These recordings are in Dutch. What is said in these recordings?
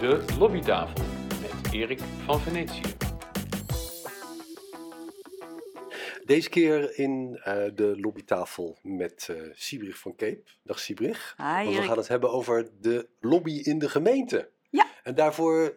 De Lobbytafel met Erik van Venetië. Deze keer in eh, de lobbytafel met eh Siebrich van Cape. Dag Siebrich. Hi, Want we gaan het hebben over de lobby in de gemeente. Ja. En daarvoor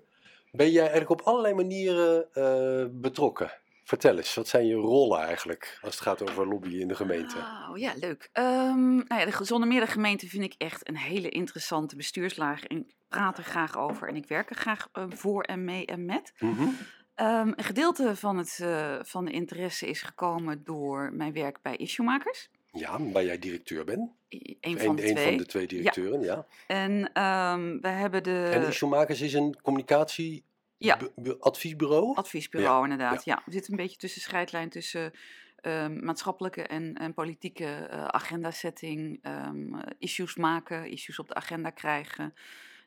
ben jij eigenlijk op allerlei manieren eh, betrokken. Vertel eens, wat zijn je rollen eigenlijk als het gaat over lobby in de gemeente? Oh ja, leuk. Ehm nou ja, de Gezonde Middengemeente vind ik echt een hele interessante bestuurslaag. En ik praat er graag over en ik werk er graag eh, voor en mee en met. Mhm. Ehm, een gedeelte van, het, eh, van de interesse is gekomen door mijn werk bij Issuemakers. Ja, waar jij directeur bent. Eén van de een twee. van de twee directeuren, ja. En ehm, we hebben de En Issuemakers is een communicatie Ja. bu- bu- adviesbureau. adviesbureau inderdaad. Ja. we zitten een beetje tussen scheidlijn tussen ehm, maatschappelijke en, en politieke eh agenda-setting, ehm, eh, issues maken, issues op de agenda krijgen,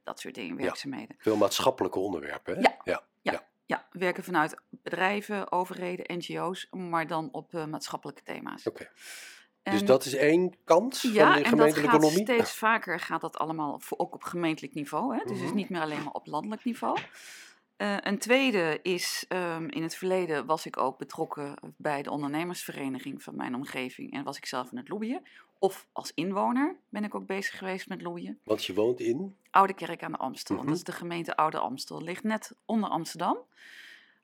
dat soort dingen, werkzaamheden. Veel maatschappelijke onderwerpen, hè? Ja. ja. Ja, we werken vanuit bedrijven, overheden, NGO's, maar dan op eh, maatschappelijke thema's. Oké. Dus En- dat is één kant ja, van en dat gemeentelijke gaat lobby? steeds vaker gaat dat allemaal voor, ook op gemeentelijk niveau. Hè? Dus het is Mhm. niet meer alleen maar op landelijk niveau. Eh, een tweede is, ehm, in het verleden was ik ook betrokken bij de ondernemersvereniging van mijn omgeving en was ik zelf in het lobbyen. Of als inwoner ben ik ook bezig geweest met lobbyen. Want je woont in... Oude Kerk aan de Amstel, Mhm. dat is de gemeente Oude Amstel. Ligt net onder Amsterdam.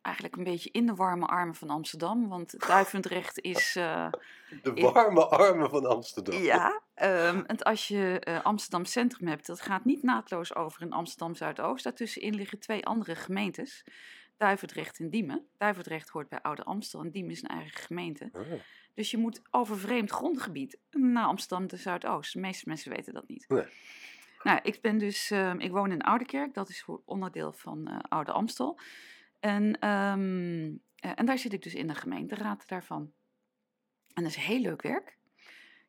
Eigenlijk een beetje in de warme armen van Amsterdam, want Duivendrecht is... eh, De In- warme armen van Amsterdam. ja, ehm, en als je eh, Amsterdam Centrum hebt, dat gaat niet naadloos over in Amsterdam Zuidoost. Daartussenin liggen twee andere gemeentes, Duivendrecht en Diemen. Duivendrecht hoort bij Oude Amstel en Diemen is een eigen gemeente. Ah, Dus je moet over vreemd grondgebied naar Amsterdam de Zuidoost. De meeste mensen weten dat niet. Nee. Nou, ik ben dus, ehm, ik woon in Oudekerk, dat is voor onderdeel van eh, Oude Amstel. En, ehm, eh, en daar zit ik dus in de gemeenteraad daarvan. En dat is heel leuk werk.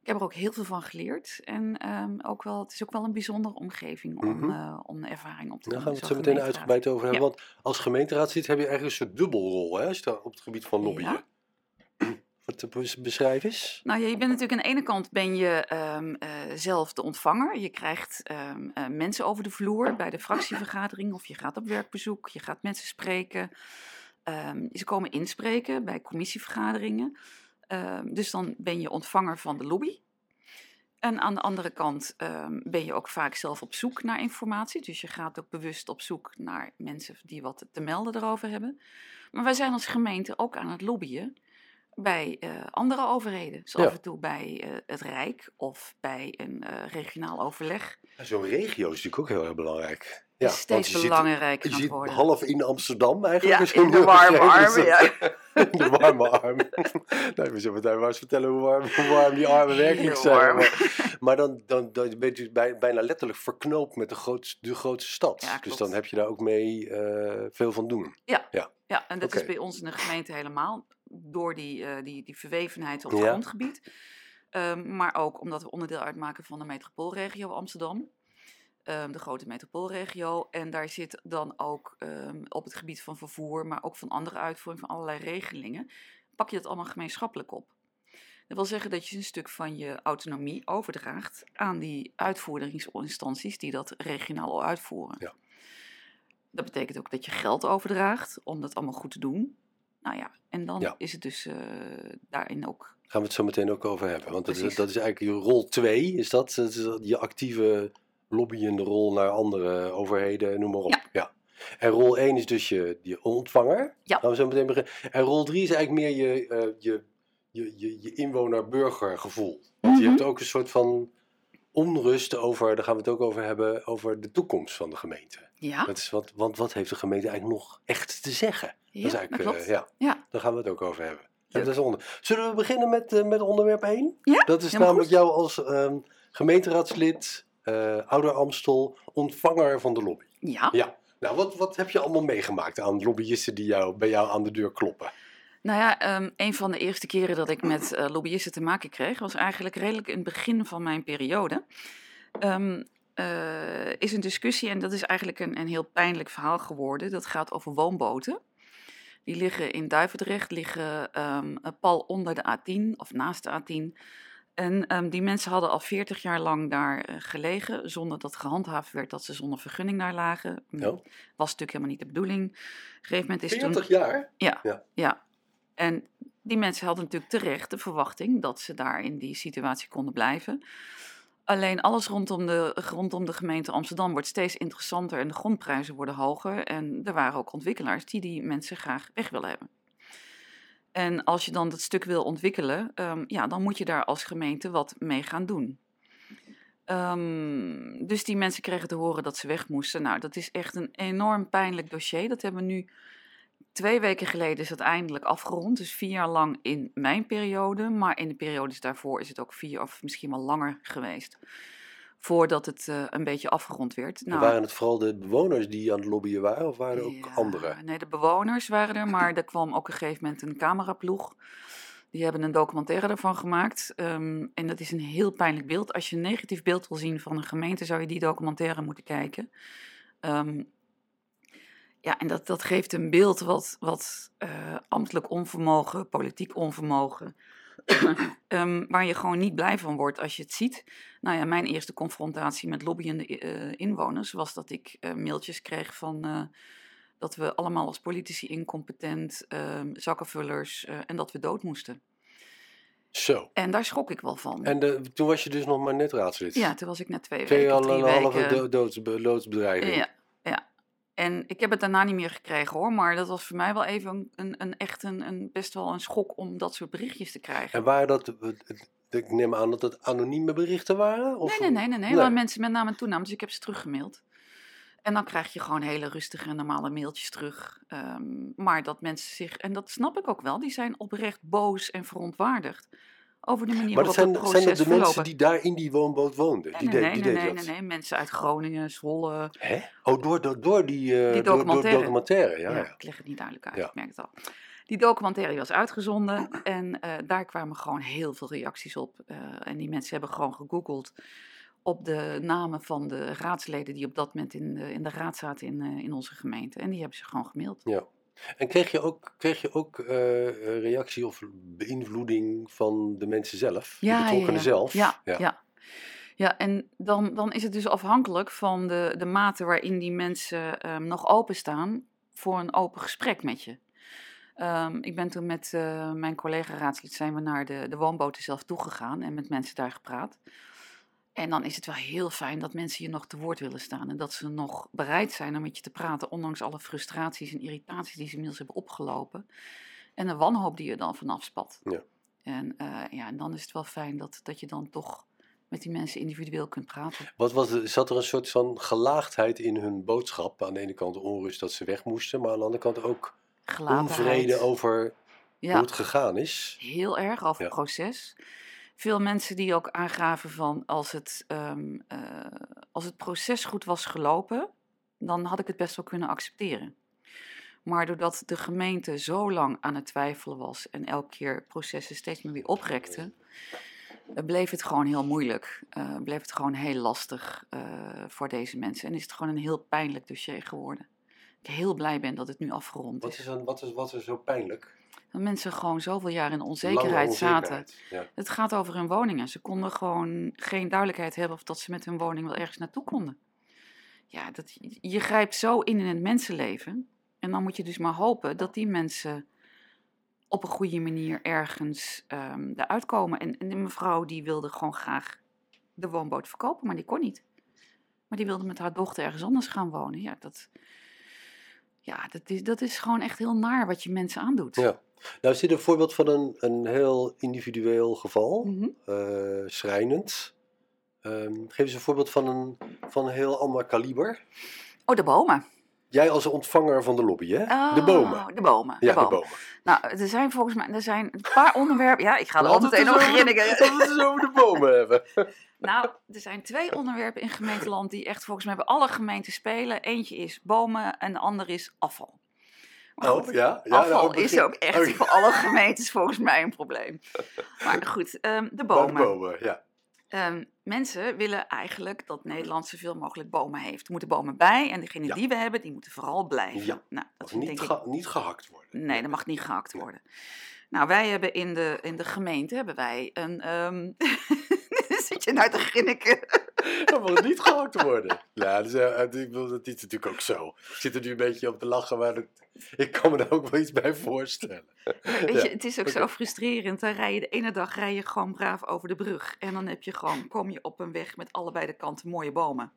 Ik heb er ook heel veel van geleerd. En ehm, ook wel, het is ook wel een bijzondere omgeving om, eh, om ervaring op te Daar doen. gaan we het zo meteen uitgebreid over hebben. Want als gemeenteraad zit, heb je eigenlijk een soort dubbelrol hè, als je daar op het gebied van lobbyen. Ja. Te bes- beschrijven is? Nou ja, je bent natuurlijk aan de ene kant ben je ehm, eh, zelf de ontvanger. Je krijgt ehm, eh, mensen over de vloer bij de fractievergadering of je gaat op werkbezoek, je gaat mensen spreken. Ehm, ze komen inspreken bij commissievergaderingen. Dus dan ben je ontvanger van de lobby. En aan de andere kant ben je ook vaak zelf op zoek naar informatie. Dus je gaat ook bewust op zoek naar mensen die wat te melden erover hebben. Maar wij zijn als gemeente ook aan het lobbyen bij eh, andere overheden. Dus Ja. af en toe bij eh, het Rijk of bij een eh, regionaal overleg. Ja, Zo'n regio is natuurlijk ook heel erg belangrijk. Ja, is steeds je belangrijker Je het zit worden. half in Amsterdam eigenlijk. Ja, je in de warme armen, ja. In de warme armen. nee, we zullen meteen maar eens vertellen hoe warm, hoe warm die armen werkelijk zijn. warm. Maar, maar dan, dan, dan ben je dus bij- bijna letterlijk verknoopt met de grootste, de grootste stad. Ja, dus dan heb je daar ook mee eh, veel van doen. Ja, en dat is bij ons in de gemeente helemaal door die, eh, die, die verwevenheid op Ja. het grondgebied. Ehm, maar ook omdat we onderdeel uitmaken van de metropoolregio Amsterdam. Ehm, de grote metropoolregio. En daar zit dan ook ehm, op het gebied van vervoer, maar ook van andere uitvoering van allerlei regelingen, pak je dat allemaal gemeenschappelijk op. Dat wil zeggen dat je een stuk van je autonomie overdraagt aan die uitvoeringsinstanties die dat regionaal uitvoeren. Ja. Dat betekent ook dat je geld overdraagt om dat allemaal goed te doen. Nou ja, en dan Ja. is het dus eh, daarin ook. Gaan we het zo meteen ook over hebben. Want dat, is- dat is eigenlijk je rol 2, is dat? Dat is je actieve lobbyende rol naar andere overheden, noem maar op. Ja. Ja. En rol 1 is dus je, je ontvanger. Ja. Gaan we zo meteen beginnen. En rol 3 is eigenlijk meer je, eh, je, je, je, je inwoner-burger gevoel. Want je Mhm. hebt ook een soort van onrust over, daar gaan we het ook over hebben, over de toekomst van de gemeente. Ja, Dat is wat, want wat heeft de gemeente eigenlijk nog echt te zeggen? ja dat is eigenlijk, dat eh, ja, Ja. daar gaan we het ook over hebben. Ja, dat is onder. Zullen we beginnen met, eh, met onderwerp 1? Ja, Dat is namelijk goed. jou als ehm, gemeenteraadslid, eh Ouder Amstel, ontvanger van de lobby. Ja. Ja. Nou, wat, wat heb je allemaal meegemaakt aan lobbyisten die jou, bij jou aan de deur kloppen? Nou ja, ehm, een van de eerste keren dat ik met eh, lobbyisten te maken kreeg, was eigenlijk redelijk in het begin van mijn periode. Ehm, eh, is een discussie, en dat is eigenlijk een, een heel pijnlijk verhaal geworden. Dat gaat over woonboten. Die liggen in Duivendrecht, liggen ehm, pal onder de A10 of naast de A10. En die mensen hadden al 40 jaar lang daar eh, gelegen, zonder dat gehandhaafd werd dat ze zonder vergunning daar lagen. Hm, Oh. Was natuurlijk helemaal niet de bedoeling. Op een gegeven moment is toen... 40 jaar? Ja. En die mensen hadden natuurlijk terecht de verwachting dat ze daar in die situatie konden blijven. Alleen alles rondom de, rondom de gemeente Amsterdam wordt steeds interessanter en de grondprijzen worden hoger. En er waren ook ontwikkelaars die die mensen graag weg willen hebben. En als je dan dat stuk wil ontwikkelen, ehm, ja, dan moet je daar als gemeente wat mee gaan doen. Ehm, dus die mensen kregen te horen dat ze weg moesten. Nou, dat is echt een enorm pijnlijk dossier. Dat hebben we nu twee weken geleden is het eindelijk afgerond. Dus vier jaar lang in mijn periode. Maar in de periodes daarvoor is het ook vier of misschien wel langer geweest. Voordat het eh, een beetje afgerond werd. Nou, waren het vooral de bewoners die aan het lobbyen waren of waren er ook ja, anderen? Nee, de bewoners waren er, maar er kwam ook op een gegeven moment een cameraploeg. Die hebben een documentaire ervan gemaakt. ehm, en dat is een heel pijnlijk beeld. Als je een negatief beeld wil zien van een gemeente, zou je die documentaire moeten kijken. Ehm, ja, en dat, dat geeft een beeld wat, wat eh, ambtelijk onvermogen, politiek onvermogen, ehm, waar je gewoon niet blij van wordt als je het ziet. Nou ja, mijn eerste confrontatie met lobbyende eh, inwoners was dat ik eh, mailtjes kreeg van dat we allemaal als politici incompetent, ehm, zakkenvullers en dat we dood moesten. Zo. En daar schrok ik wel van. En de, toen was je dus nog maar net raadslid? ja, toen was ik net twee je weken, drie halve weken. doodsbedreiging? Ja, ja. En ik heb het daarna niet meer gekregen hoor, maar dat was voor mij wel even een, een, een echt een, een, best wel een schok om dat soort berichtjes te krijgen. En waren dat, het- ik neem aan dat het anonieme berichten waren? Of, Nee, nee, nee, nee, nee. Mensen met naam en toenaam, dus ik heb ze teruggemaild. En dan krijg je gewoon hele rustige en normale mailtjes terug. Ehm, maar dat mensen zich, en dat snap ik ook wel, die zijn oprecht boos en verontwaardigd over de manier Maar waarop zijn, het zijn dat de mensen die daar in die woonboot woonden? Nee, Die, nee, nee, die nee, nee, dat? nee, mensen uit Groningen, Zwolle. Hè? Oh, door, door, door die, eh, Die door- door- documentaire. documentaire. Ja, Ja, ja. ik leg het niet duidelijk uit, Ja. ik merk het al. Die documentaire was uitgezonden en eh, daar kwamen gewoon heel veel reacties op. Eh, en die mensen hebben gewoon gegoogeld op de namen van de raadsleden die op dat moment in de, in de raad zaten in, in onze gemeente. En die hebben ze gewoon gemaild. En kreeg je ook, kreeg je ook eh, eh, reactie of beïnvloeding van de mensen zelf? de betrokkenen zelf? Ja, ja. ja. en dan, dan is het dus afhankelijk van de, de mate waarin die mensen ehm, nog openstaan voor een open gesprek met je. Ehm, ik ben toen met eh, mijn collega-raadslid zijn we naar de, de woonboten zelf toegegaan en met mensen daar gepraat. En dan is het wel heel fijn dat mensen je nog te woord willen staan. En dat ze nog bereid zijn om met je te praten, ondanks alle frustraties en irritaties die ze inmiddels hebben opgelopen. En de wanhoop die je dan vanaf spat. Ja. En, eh, ja, en dan is het wel fijn dat, dat je dan toch met die mensen individueel kunt praten. Wat was, er- zat er een soort van gelaagdheid in hun boodschap? Aan de ene kant onrust dat ze weg moesten, maar aan de andere kant ook onvrede over ja, hoe het gegaan is. heel erg over Ja. het proces. Veel mensen die ook aangaven van als het, ehm, eh, als het proces goed was gelopen, dan had ik het best wel kunnen accepteren. Maar doordat de gemeente zo lang aan het twijfelen was en elke keer processen steeds meer weer oprekte, eh, bleef het gewoon heel moeilijk. Eh, bleef het gewoon heel lastig voor deze mensen. En is het gewoon een heel pijnlijk dossier geworden. Ik heel blij ben dat het nu afgerond Wat is. wat, is, wat is er zo pijnlijk? Dat mensen gewoon zoveel jaar in onzekerheid zaten. Ja. Het gaat over hun woningen. Ze konden gewoon geen duidelijkheid hebben of dat ze met hun woning wel ergens naartoe konden. Ja, dat, je grijpt zo in in het mensenleven. En dan moet je dus maar hopen dat die mensen op een goede manier ergens ehm eruit komen. En, en mevrouw die wilde gewoon graag de woonboot verkopen, maar die kon niet. Maar die wilde met haar dochter ergens anders gaan wonen. Ja, dat, ja, dat, is, dat is gewoon echt heel naar wat je mensen aandoet. Ja. Nou, is dit een voorbeeld van een, een heel individueel geval, eh, schrijnend. Ehm, geef eens een voorbeeld van een, van een heel ander kaliber. Oh, de bomen. Jij als ontvanger van de lobby, hè? de Oh, bomen. De bomen. Ja, de de bomen. Nou, er zijn volgens mij er zijn een paar onderwerpen. Ja, ik ga er al Laten we meteen over de- grinniken. laten we het over de bomen hebben. Nou, er zijn twee onderwerpen in gemeenteland die echt volgens mij bij alle gemeenten spelen. Eentje is bomen en de ander is afval. Oh, goed, ja? ja afval nou, is ook echt Oh, voor alle gemeentes volgens mij een probleem. Maar goed, ehm, de bomen. bomen, ja. Ehm, mensen willen eigenlijk dat Nederland zoveel mogelijk bomen heeft. Er moeten bomen bij en degene Ja. die we hebben, die moeten vooral blijven. Ja. Nou, dat vind niet, ik niet gehakt worden. Nee, dat mag niet gehakt worden. Nou, wij hebben in de, in de gemeente hebben wij een. ehm zit je nou te grinniken? Dat moet niet gehakt worden. Ja, dus, ik bedoel, dat is natuurlijk ook zo. Ik zit er nu een beetje op te lachen, maar dat- ik kan me daar ook wel iets bij voorstellen. Weet Ja, je, het is ook zo frustrerend. Dan rij je de ene dag rij je gewoon braaf over de brug. En dan heb je gewoon, kom je op een weg met allebei de kanten mooie bomen.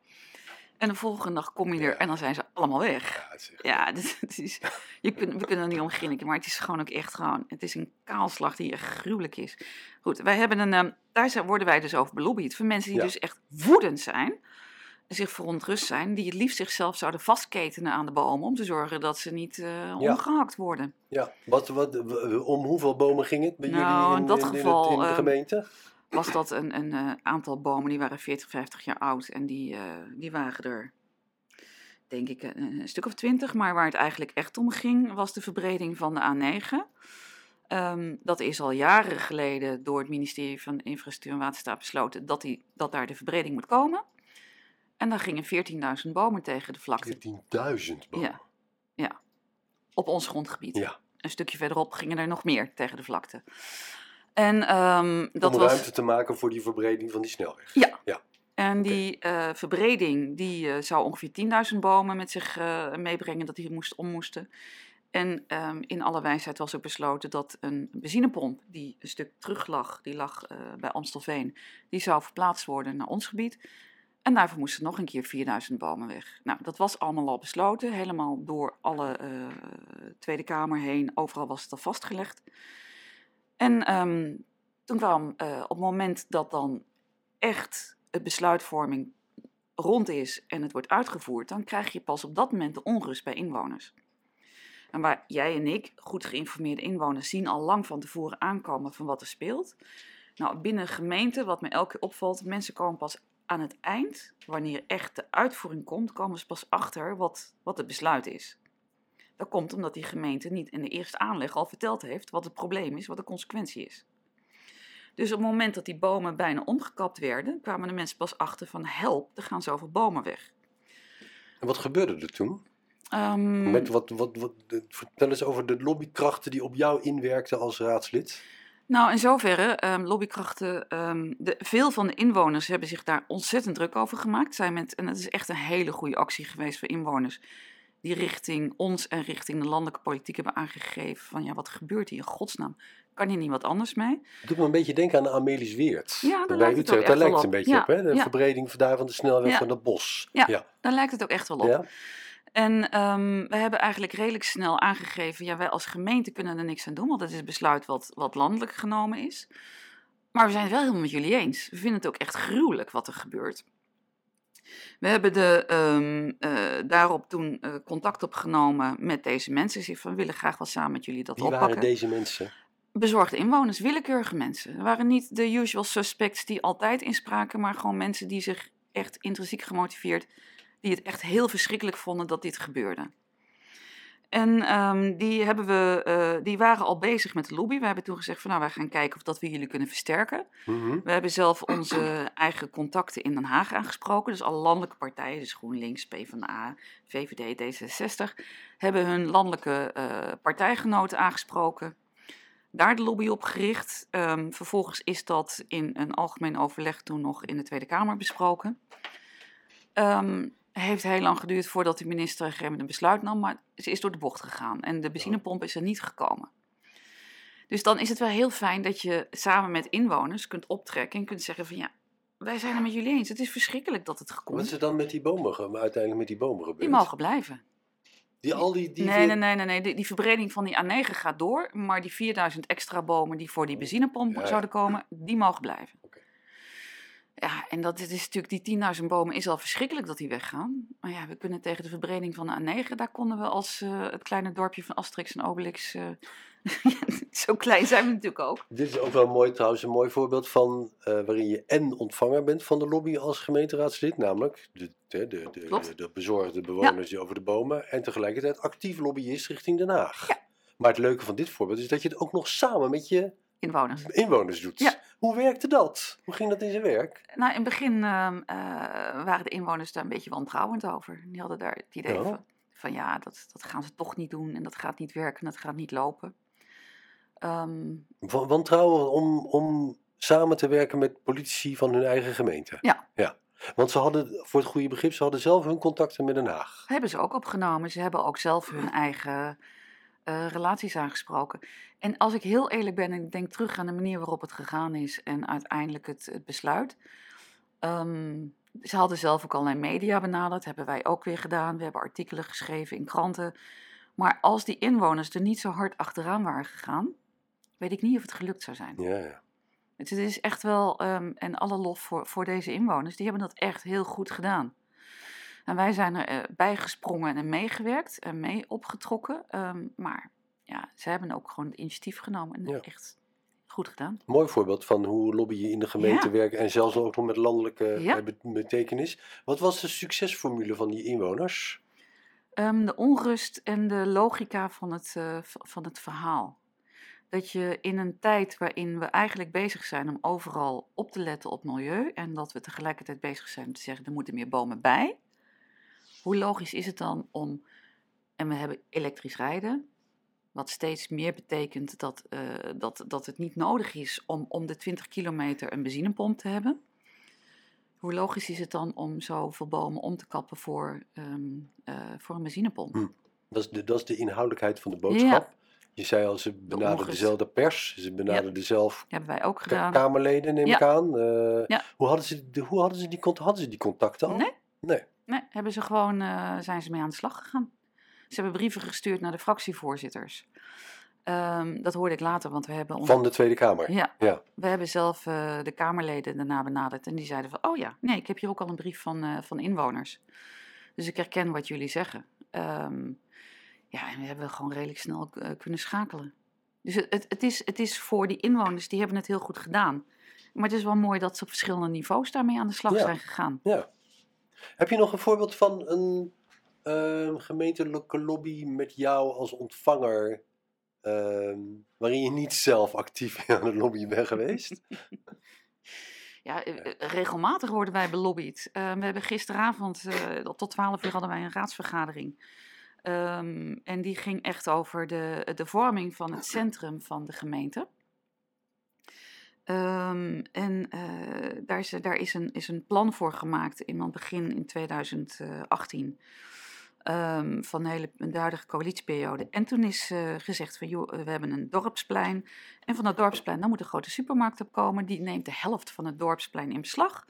En de volgende dag kom je er Ja. en dan zijn ze allemaal weg. Ja, het is echt- Ja, dit, is, je we kunnen er niet om grinniken, maar het is gewoon ook echt gewoon, het is een kaalslag die echt gruwelijk is. Goed, wij hebben een, ehm, daar worden wij dus over belobbyd. Voor mensen die Ja. dus echt woedend zijn, zich verontrust zijn, die het liefst zichzelf zouden vastketenen aan de bomen om te zorgen dat ze niet Ja. omgehakt worden. Ja, wat, wat, om hoeveel bomen ging het bij Nou, jullie in, in dat in, in geval, het- in de ehm, gemeente? Was dat een, een eh, aantal bomen die waren 40, 50 jaar oud. En die, eh, die waren er, denk ik, een, een stuk of twintig. Maar waar het eigenlijk echt om ging, was de verbreding van de A9. Ehm, dat is al jaren geleden door het ministerie van Infrastructuur en Waterstaat besloten dat, die, dat daar de verbreding moet komen. En daar gingen 14.000 bomen tegen de vlakte 14.000 bomen. Ja. op ons grondgebied. Ja. Een stukje verderop gingen er nog meer tegen de vlakte. En ehm, dat om was. ruimte te maken voor die verbreding van die snelweg. Ja. Ja. En die eh, verbreding die, eh, zou ongeveer 10.000 bomen met zich eh, meebrengen dat die moest, om moesten. En ehm, in alle wijsheid was ook besloten dat een benzinepomp die een stuk terug lag, die lag bij Amstelveen, die zou verplaatst worden naar ons gebied. En daarvoor moesten nog een keer 4000 bomen weg. Nou, dat was allemaal al besloten, helemaal door alle Tweede Kamer heen. Overal was het al vastgelegd. En ehm, toen kwam eh, op het moment dat dan echt de besluitvorming rond is en het wordt uitgevoerd, dan krijg je pas op dat moment de onrust bij inwoners. En waar jij en ik, goed geïnformeerde inwoners, zien al lang van tevoren aankomen van wat er speelt. Nou, binnen een gemeente, wat me elke keer opvalt, mensen komen pas aan het eind, wanneer echt de uitvoering komt, komen ze pas achter wat, wat het besluit is. Dat komt omdat die gemeente niet in de eerste aanleg al verteld heeft wat het probleem is, wat de consequentie is. Dus op het moment dat die bomen bijna omgekapt werden, kwamen de mensen pas achter van help, er gaan zoveel bomen weg. En wat gebeurde er toen? Ehm, Met wat, wat, wat, vertel eens over de lobbykrachten die op jou inwerkten als raadslid. Nou, in zoverre, ehm, lobbykrachten, ehm, de, veel van de inwoners hebben zich daar ontzettend druk over gemaakt. Zijn met, en het is echt een hele goede actie geweest voor inwoners. Die richting ons en richting de landelijke politiek hebben aangegeven van ja, wat gebeurt hier in godsnaam? Kan hier niet wat anders mee? Het doet me een beetje denken aan Amelis Weert. Ja, daar bij lijkt Utrecht. Daar lijkt het een beetje Ja, op, hè? De ja. verbreding daar van de snelweg Ja. van het bos. Ja. ja. Daar lijkt het ook echt wel op. En ehm, we hebben eigenlijk redelijk snel aangegeven, ja, wij als gemeente kunnen er niks aan doen, want het is een besluit wat, wat landelijk genomen is. Maar we zijn het wel helemaal met jullie eens. We vinden het ook echt gruwelijk wat er gebeurt. We hebben de, ehm, eh, daarop toen eh, contact opgenomen met deze mensen. Ze van, we willen graag wel samen met jullie dat Wie oppakken. waren deze mensen? Bezorgde inwoners, willekeurige mensen. Het waren niet de usual suspects die altijd inspraken, maar gewoon mensen die zich echt intrinsiek gemotiveerd, die het echt heel verschrikkelijk vonden dat dit gebeurde. En ehm, die, hebben we, eh, die waren al bezig met de lobby. We hebben toen gezegd van nou, wij gaan kijken of dat we jullie kunnen versterken. Mhm. We hebben zelf onze eigen contacten in Den Haag aangesproken. Dus alle landelijke partijen, dus GroenLinks, PvdA, VVD, D66, hebben hun landelijke eh, partijgenoten aangesproken. Daar de lobby op gericht. Ehm, vervolgens is dat in een algemeen overleg toen nog in de Tweede Kamer besproken. Ehm heeft heel lang geduurd voordat de minister een besluit nam, maar ze is door de bocht gegaan en de benzinepomp is er niet gekomen. Dus dan is het wel heel fijn dat je samen met inwoners kunt optrekken en kunt zeggen van ja, wij zijn het met jullie eens. Het is verschrikkelijk dat het Wat gekomt. is er dan met die bomen, ge- uiteindelijk met die bomen gebeurd? Die mogen blijven. Die al die... die Nee, nee, nee, nee, nee. Die, die verbreding van die A9 gaat door, maar die 4000 extra bomen die voor die benzinepomp Ja, ja. zouden komen, die mogen blijven. Ja, en dat is natuurlijk, die 10.000 bomen is al verschrikkelijk dat die weggaan. Maar ja, we kunnen tegen de verbreding van de A9, daar konden we als eh, het kleine dorpje van Asterix en Obelix, eh, zo klein zijn we natuurlijk ook. Dit is ook wel mooi trouwens, een mooi voorbeeld van eh, waarin je en ontvanger bent van de lobby als gemeenteraadslid, namelijk de, de, de, de, de, de bezorgde bewoners die over de bomen, en tegelijkertijd actief lobbyist richting Den Haag. Maar het leuke van dit voorbeeld is dat je het ook nog samen met je Inwoners. inwoners doet. Ja. Hoe werkte dat? Hoe ging dat in zijn werk? Nou, in het begin ehm, eh, waren de inwoners daar een beetje wantrouwend over. Die hadden daar het idee Ja. van, van, ja, dat, dat gaan ze toch niet doen en dat gaat niet werken en dat gaat niet lopen. Ehm, Wa- Wantrouwen om, om samen te werken met politici van hun eigen gemeente. Ja. ja. Want ze hadden, voor het goede begrip, ze hadden zelf hun contacten met Den Haag. hebben ze ook opgenomen. Ze hebben ook zelf hun eigen eh, relaties aangesproken. En als ik heel eerlijk ben en ik denk terug aan de manier waarop het gegaan is en uiteindelijk het, het besluit. ehm, ze hadden zelf ook allerlei media benaderd, hebben wij ook weer gedaan. We hebben artikelen geschreven in kranten. Maar als die inwoners er niet zo hard achteraan waren gegaan, weet ik niet of het gelukt zou zijn. Ja, ja. Het is echt wel, ehm, en alle lof voor, voor deze inwoners, die hebben dat echt heel goed gedaan. En wij zijn er eh, gesprongen en meegewerkt en mee opgetrokken. ehm, maar ja, ze hebben ook gewoon het initiatief genomen en Ja. echt goed gedaan. Mooi voorbeeld van hoe lobbyen in de gemeente Ja. werken en zelfs ook nog met landelijke Ja. eh, be- betekenis. Wat was de succesformule van die inwoners? Ehm, de onrust en de logica van het, eh, van het verhaal. Dat je in een tijd waarin we eigenlijk bezig zijn om overal op te letten op milieu en dat we tegelijkertijd bezig zijn om te zeggen er moeten meer bomen bij. Hoe logisch is het dan om, en we hebben elektrisch rijden, wat steeds meer betekent dat, eh, dat, dat het niet nodig is om om de 20 kilometer een benzinepomp te hebben. Hoe logisch is het dan om zoveel bomen om te kappen voor, ehm, eh, voor een benzinepomp? Hm. Dat is, de, dat is de inhoudelijkheid van de boodschap. Je zei al, ze benaderden onrust. dezelfde pers, ze benaderden zelf Hebben wij ook gedaan. Kamerleden, neem Ja. ik aan. Eh, hoe, hadden ze, de, hoe hadden ze die, hadden ze die contacten al? Nee. Nee. Nee, hebben ze gewoon, eh, zijn ze mee aan de slag gegaan. Ze hebben brieven gestuurd naar de fractievoorzitters. Ehm, dat hoorde ik later, want we hebben. Van de Tweede Kamer. Ja, Ja. we hebben zelf eh, de Kamerleden daarna benaderd. En die zeiden van, oh ja, nee, ik heb hier ook al een brief van, eh, van inwoners. Dus ik herken wat jullie zeggen. Ehm, ja, en we hebben gewoon redelijk snel kunnen schakelen. Dus het, het, het, is, het is voor die inwoners, die hebben het heel goed gedaan. Maar het is wel mooi dat ze op verschillende niveaus daarmee aan de slag Ja. zijn gegaan. Ja. Heb je nog een voorbeeld van een eh, gemeentelijke lobby met jou als ontvanger, ehm, waarin je niet zelf actief aan het lobbyen bent geweest? Ja, eh, eh, regelmatig worden wij belobbyd. Eh, we hebben gisteravond, eh, tot 12 uur hadden wij een raadsvergadering. Ehm, en die ging echt over de, de vorming van het centrum van de gemeente. Ehm, en eh, daar, is, daar is, een, is een plan voor gemaakt in het begin in 2018. ehm, van de hele de coalitieperiode. En toen is eh, gezegd van, joh, we hebben een dorpsplein. En van dat dorpsplein, daar moet een grote supermarkt op komen. Die neemt de helft van het dorpsplein in beslag.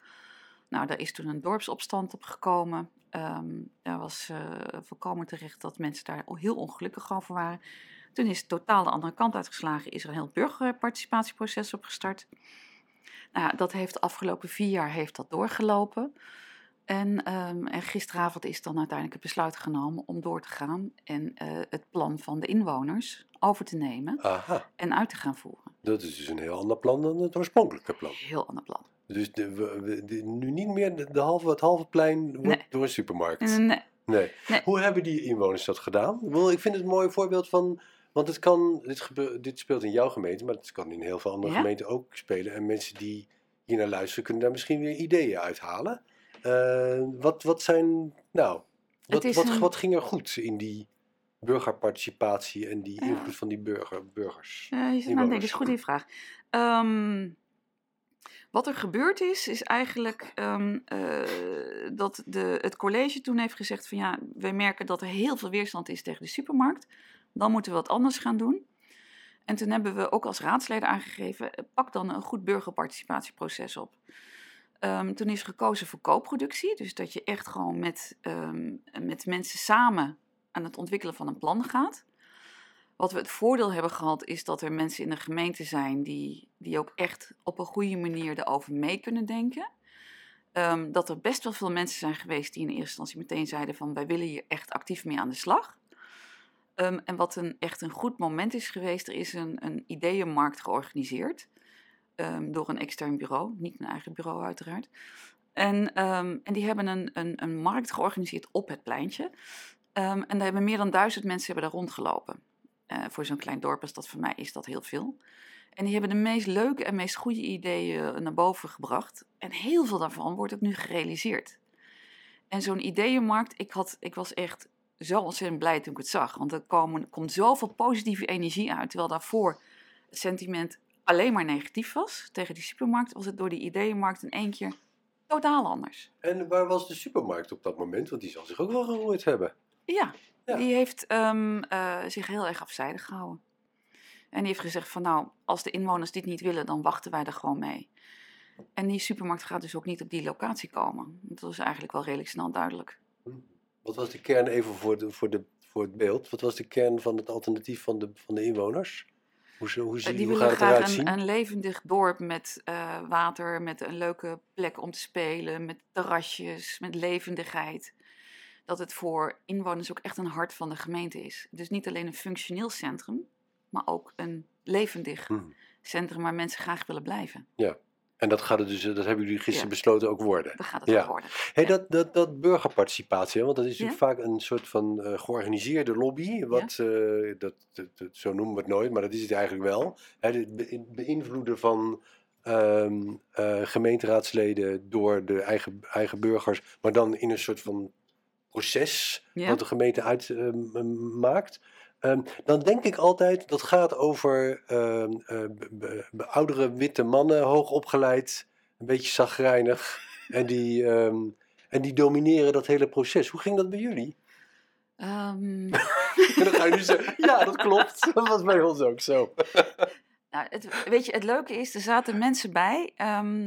Nou, daar is toen een dorpsopstand op gekomen. Ehm daar was eh, volkomen terecht dat mensen daar heel ongelukkig over waren. Toen is het totaal de andere kant uitgeslagen. Is er een heel burgerparticipatieproces opgestart. Nou, dat heeft de afgelopen vier jaar heeft dat doorgelopen. En, ehm, en gisteravond is dan uiteindelijk het besluit genomen om door te gaan en eh, het plan van de inwoners over te nemen Aha, en uit te gaan voeren. dat is dus een heel ander plan dan het oorspronkelijke plan. Heel ander plan. Dus de, we- de- nu niet meer de, de halve, het halve plein wordt Nee. door een supermarkt. Nee, Nee. Nee. Hoe hebben die inwoners dat gedaan? Ik vind het een mooi voorbeeld van. Want het kan, dit, dit speelt in jouw gemeente, maar het kan in heel veel andere Ja. gemeenten ook spelen. En mensen die hier naar luisteren, kunnen daar misschien weer ideeën uithalen. Eh, wat, wat zijn, nou, wat, wat, een- wat ging er goed in die burgerparticipatie en die Ja. invloed van die burger, burgers? Ja, je zit aan denken, is een goede vraag. Ehm, wat er gebeurd is, is eigenlijk ehm, eh, dat de, het college toen heeft gezegd van ja, wij merken dat er heel veel weerstand is tegen de supermarkt. Dan moeten we wat anders gaan doen. En toen hebben we ook als raadsleden aangegeven, eh, pak dan een goed burgerparticipatieproces op. Ehm, toen is gekozen voor co-productie, dus dat je echt gewoon met, ehm, met mensen samen aan het ontwikkelen van een plan gaat. Wat we het voordeel hebben gehad, is dat er mensen in de gemeente zijn die, die ook echt op een goede manier erover mee kunnen denken. Ehm, dat er best wel veel mensen zijn geweest die in eerste instantie meteen zeiden van wij willen hier echt actief mee aan de slag. Ehm, en wat een, echt een goed moment is geweest, er is een, een ideeënmarkt georganiseerd ehm, door een extern bureau, niet mijn eigen bureau uiteraard. En, ehm, en die hebben een, een, een markt georganiseerd op het pleintje. En daar hebben meer dan duizend mensen hebben daar rondgelopen. Eh, voor zo'n klein dorp als dat voor mij is dat heel veel. En die hebben de meest leuke en meest goede ideeën naar boven gebracht. En heel veel daarvan wordt ook nu gerealiseerd. En zo'n ideeënmarkt, ik, had, ik was echt zo ontzettend blij toen ik het zag. Want er komen, komt zoveel positieve energie uit. Terwijl daarvoor het sentiment alleen maar negatief was tegen die supermarkt, was het door die ideeënmarkt in één keer totaal anders. En waar was de supermarkt op dat moment? Want die zal zich ook wel geroerd hebben. Ja, Ja. die heeft ehm, eh, zich heel erg afzijdig gehouden. En die heeft gezegd van nou, als de inwoners dit niet willen, dan wachten wij er gewoon mee. En die supermarkt gaat dus ook niet op die locatie komen. Dat is eigenlijk wel redelijk snel duidelijk. Wat was de kern, even voor, de, voor, de, voor het beeld, wat was de kern van het alternatief van de, van de inwoners? Hoe, ze- hoe, Eh, zie, die hoe willen gaat het eruit graag zien? een, een levendig dorp met eh, water, met een leuke plek om te spelen, met terrasjes, met levendigheid. Dat het voor inwoners ook echt een hart van de gemeente is. Dus niet alleen een functioneel centrum, maar ook een levendig Hmm. centrum waar mensen graag willen blijven. En dat, gaat het dus, dat hebben jullie gisteren Ja. besloten ook worden. Dat gaat het Ja. ook worden. Hey, Ja. dat, dat, dat burgerparticipatie, want dat is natuurlijk vaak een soort van eh, georganiseerde lobby. Wat, eh, dat, dat, dat- zo noemen we het nooit, maar dat is het eigenlijk wel. Het be- beïnvloeden van ehm, eh, gemeenteraadsleden door de eigen, eigen burgers, maar dan in een soort van proces wat de gemeente uitmaakt. Ehm, dan denk ik altijd dat gaat over be- be- be- oudere witte mannen, hoog opgeleid, een beetje zagrijnig. en, die, ehm, en die domineren dat hele proces. Hoe ging dat bij jullie? En dan ga je nu zeggen, ja, dat klopt. Dat was bij ons ook zo. nou, het, weet je, het leuke is, er zaten mensen bij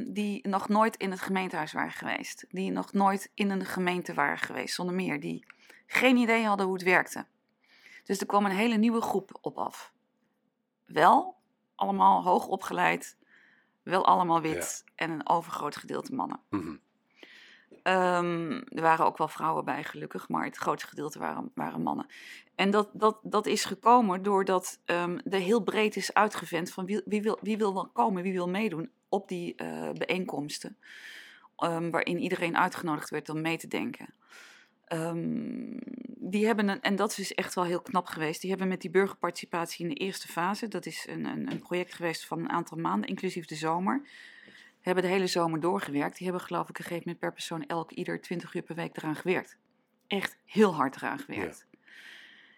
die nog nooit in het gemeentehuis waren geweest. Die nog nooit in een gemeente waren geweest, zonder meer. Die geen idee hadden hoe het werkte. Dus er kwam een hele nieuwe groep op af. Wel allemaal hoog opgeleid, wel allemaal wit en een overgroot gedeelte mannen. Mhm. Ehm, er waren ook wel vrouwen bij, gelukkig, maar het grootste gedeelte waren, waren mannen. En dat, dat, dat is gekomen doordat ehm er heel breed is uitgevent van wie, wie, wil, wie wil dan komen, wie wil meedoen op die eh, bijeenkomsten. ehm, waarin iedereen uitgenodigd werd om mee te denken. Ehm, die hebben een, en dat is echt wel heel knap geweest. Die hebben met die burgerparticipatie in de eerste fase, dat is een, een, een project geweest van een aantal maanden, inclusief de zomer, hebben de hele zomer doorgewerkt. Die hebben geloof ik een gegeven moment per persoon elk ieder 20 uur per week eraan gewerkt. Echt heel hard eraan gewerkt.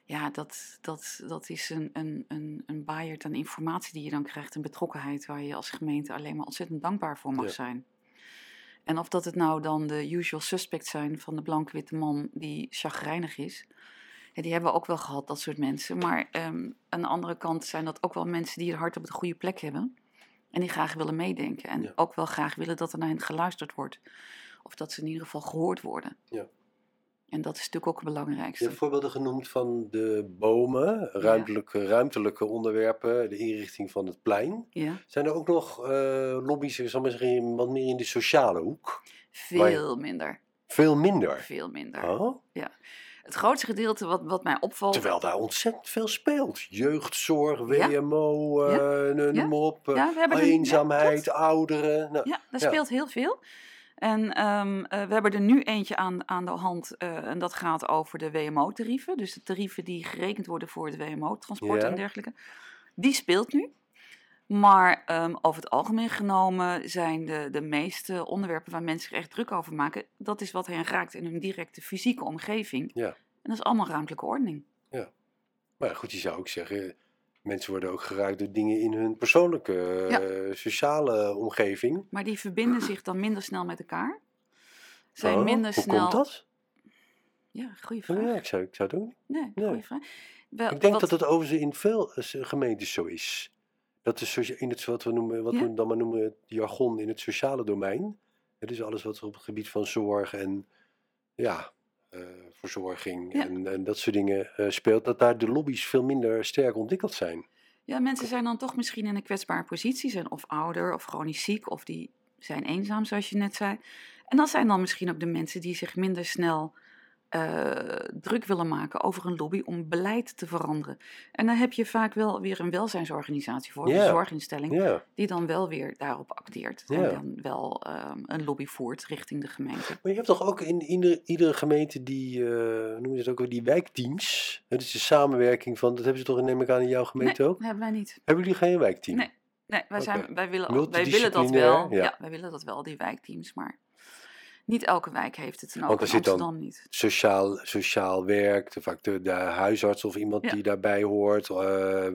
Ja, dat, dat, dat is een, een, een, een baaierd aan informatie die je dan krijgt. Een betrokkenheid waar je als gemeente alleen maar ontzettend dankbaar voor mag Ja. zijn. En of dat het nou dan de usual suspects zijn van de blanke witte man die chagrijnig is. Ja, die hebben we ook wel gehad, dat soort mensen. Maar ehm, aan de andere kant zijn dat ook wel mensen die het hart op de goede plek hebben. En die graag willen meedenken. En Ja. ook wel graag willen dat er naar hen geluisterd wordt. Of dat ze in ieder geval gehoord worden. Ja. En dat is natuurlijk ook het Je belangrijkste. hebt voorbeelden genoemd van de bomen, ruimtelijke, ruimtelijke onderwerpen, de inrichting van het plein. Ja, Zijn er ook nog eh, lobby's, ik zal maar zeggen, wat meer in de sociale hoek? veel minder. Veel minder. Veel minder. Oh, Het grootste gedeelte wat, wat mij opvalt. terwijl daar ontzettend veel speelt. Jeugdzorg, Ja. WMO, eh, Ja. noem Ja. maar op. eh, Ja, we hebben ja, eenzaamheid, ouderen. Nou, Ja, daar Ja. speelt heel veel. En ehm, eh, we hebben er nu eentje aan, aan de hand. eh, en dat gaat over de WMO-tarieven. Dus de tarieven die gerekend worden voor het WMO-transport en dergelijke. Die speelt nu. Maar ehm, over het algemeen genomen zijn de, de meeste onderwerpen waar mensen zich echt druk over maken. Dat is wat hen raakt in hun directe fysieke omgeving. Ja. En dat is allemaal ruimtelijke ordening. Maar ja, goed, je zou ook zeggen, mensen worden ook geraakt door dingen in hun persoonlijke, eh, sociale omgeving. Maar die verbinden zich dan minder snel met elkaar. Zijn Oh, minder hoe snel. komt dat? Ja, goede vraag. Ja, ik zou, ik zou het niet. Nee, Nee. goede vraag. Wel, Ik denk wat- dat het overigens in veel eh, gemeentes zo is. Dat is in het wat we noemen, wat Ja. we dan maar noemen het jargon in het sociale domein. Het dus alles wat op het gebied van zorg en ja, eh, verzorging Ja. en, en dat soort dingen eh, speelt, dat daar de lobby's veel minder sterk ontwikkeld zijn. Ja, mensen zijn dan toch misschien in een kwetsbare positie, zijn of ouder of chronisch ziek of die zijn eenzaam, zoals je net zei. En dat zijn dan misschien ook de mensen die zich minder snel eh, druk willen maken over een lobby om beleid te veranderen. En dan heb je vaak wel weer een welzijnsorganisatie voor, een zorginstelling, die dan wel weer daarop acteert. En dan wel ehm, een lobby voert richting de gemeente. maar je hebt toch ook in ieder, iedere gemeente die, eh hoe noem je het ook, die wijkteams. Dat is de samenwerking van, dat hebben ze toch neem ik aan in jouw gemeente nee, ook? hebben wij niet. Hebben jullie geen wijkteam? Nee. Nee, wij, zijn, wij, willen, wij willen dat wel. ja. Ja. wij willen dat wel, die wijkteams. Maar niet elke wijk heeft het. En ook Want er zit dan- niet. sociaal, sociaal werk, de, vaak de, de huisarts of iemand Ja. die daarbij hoort. eh,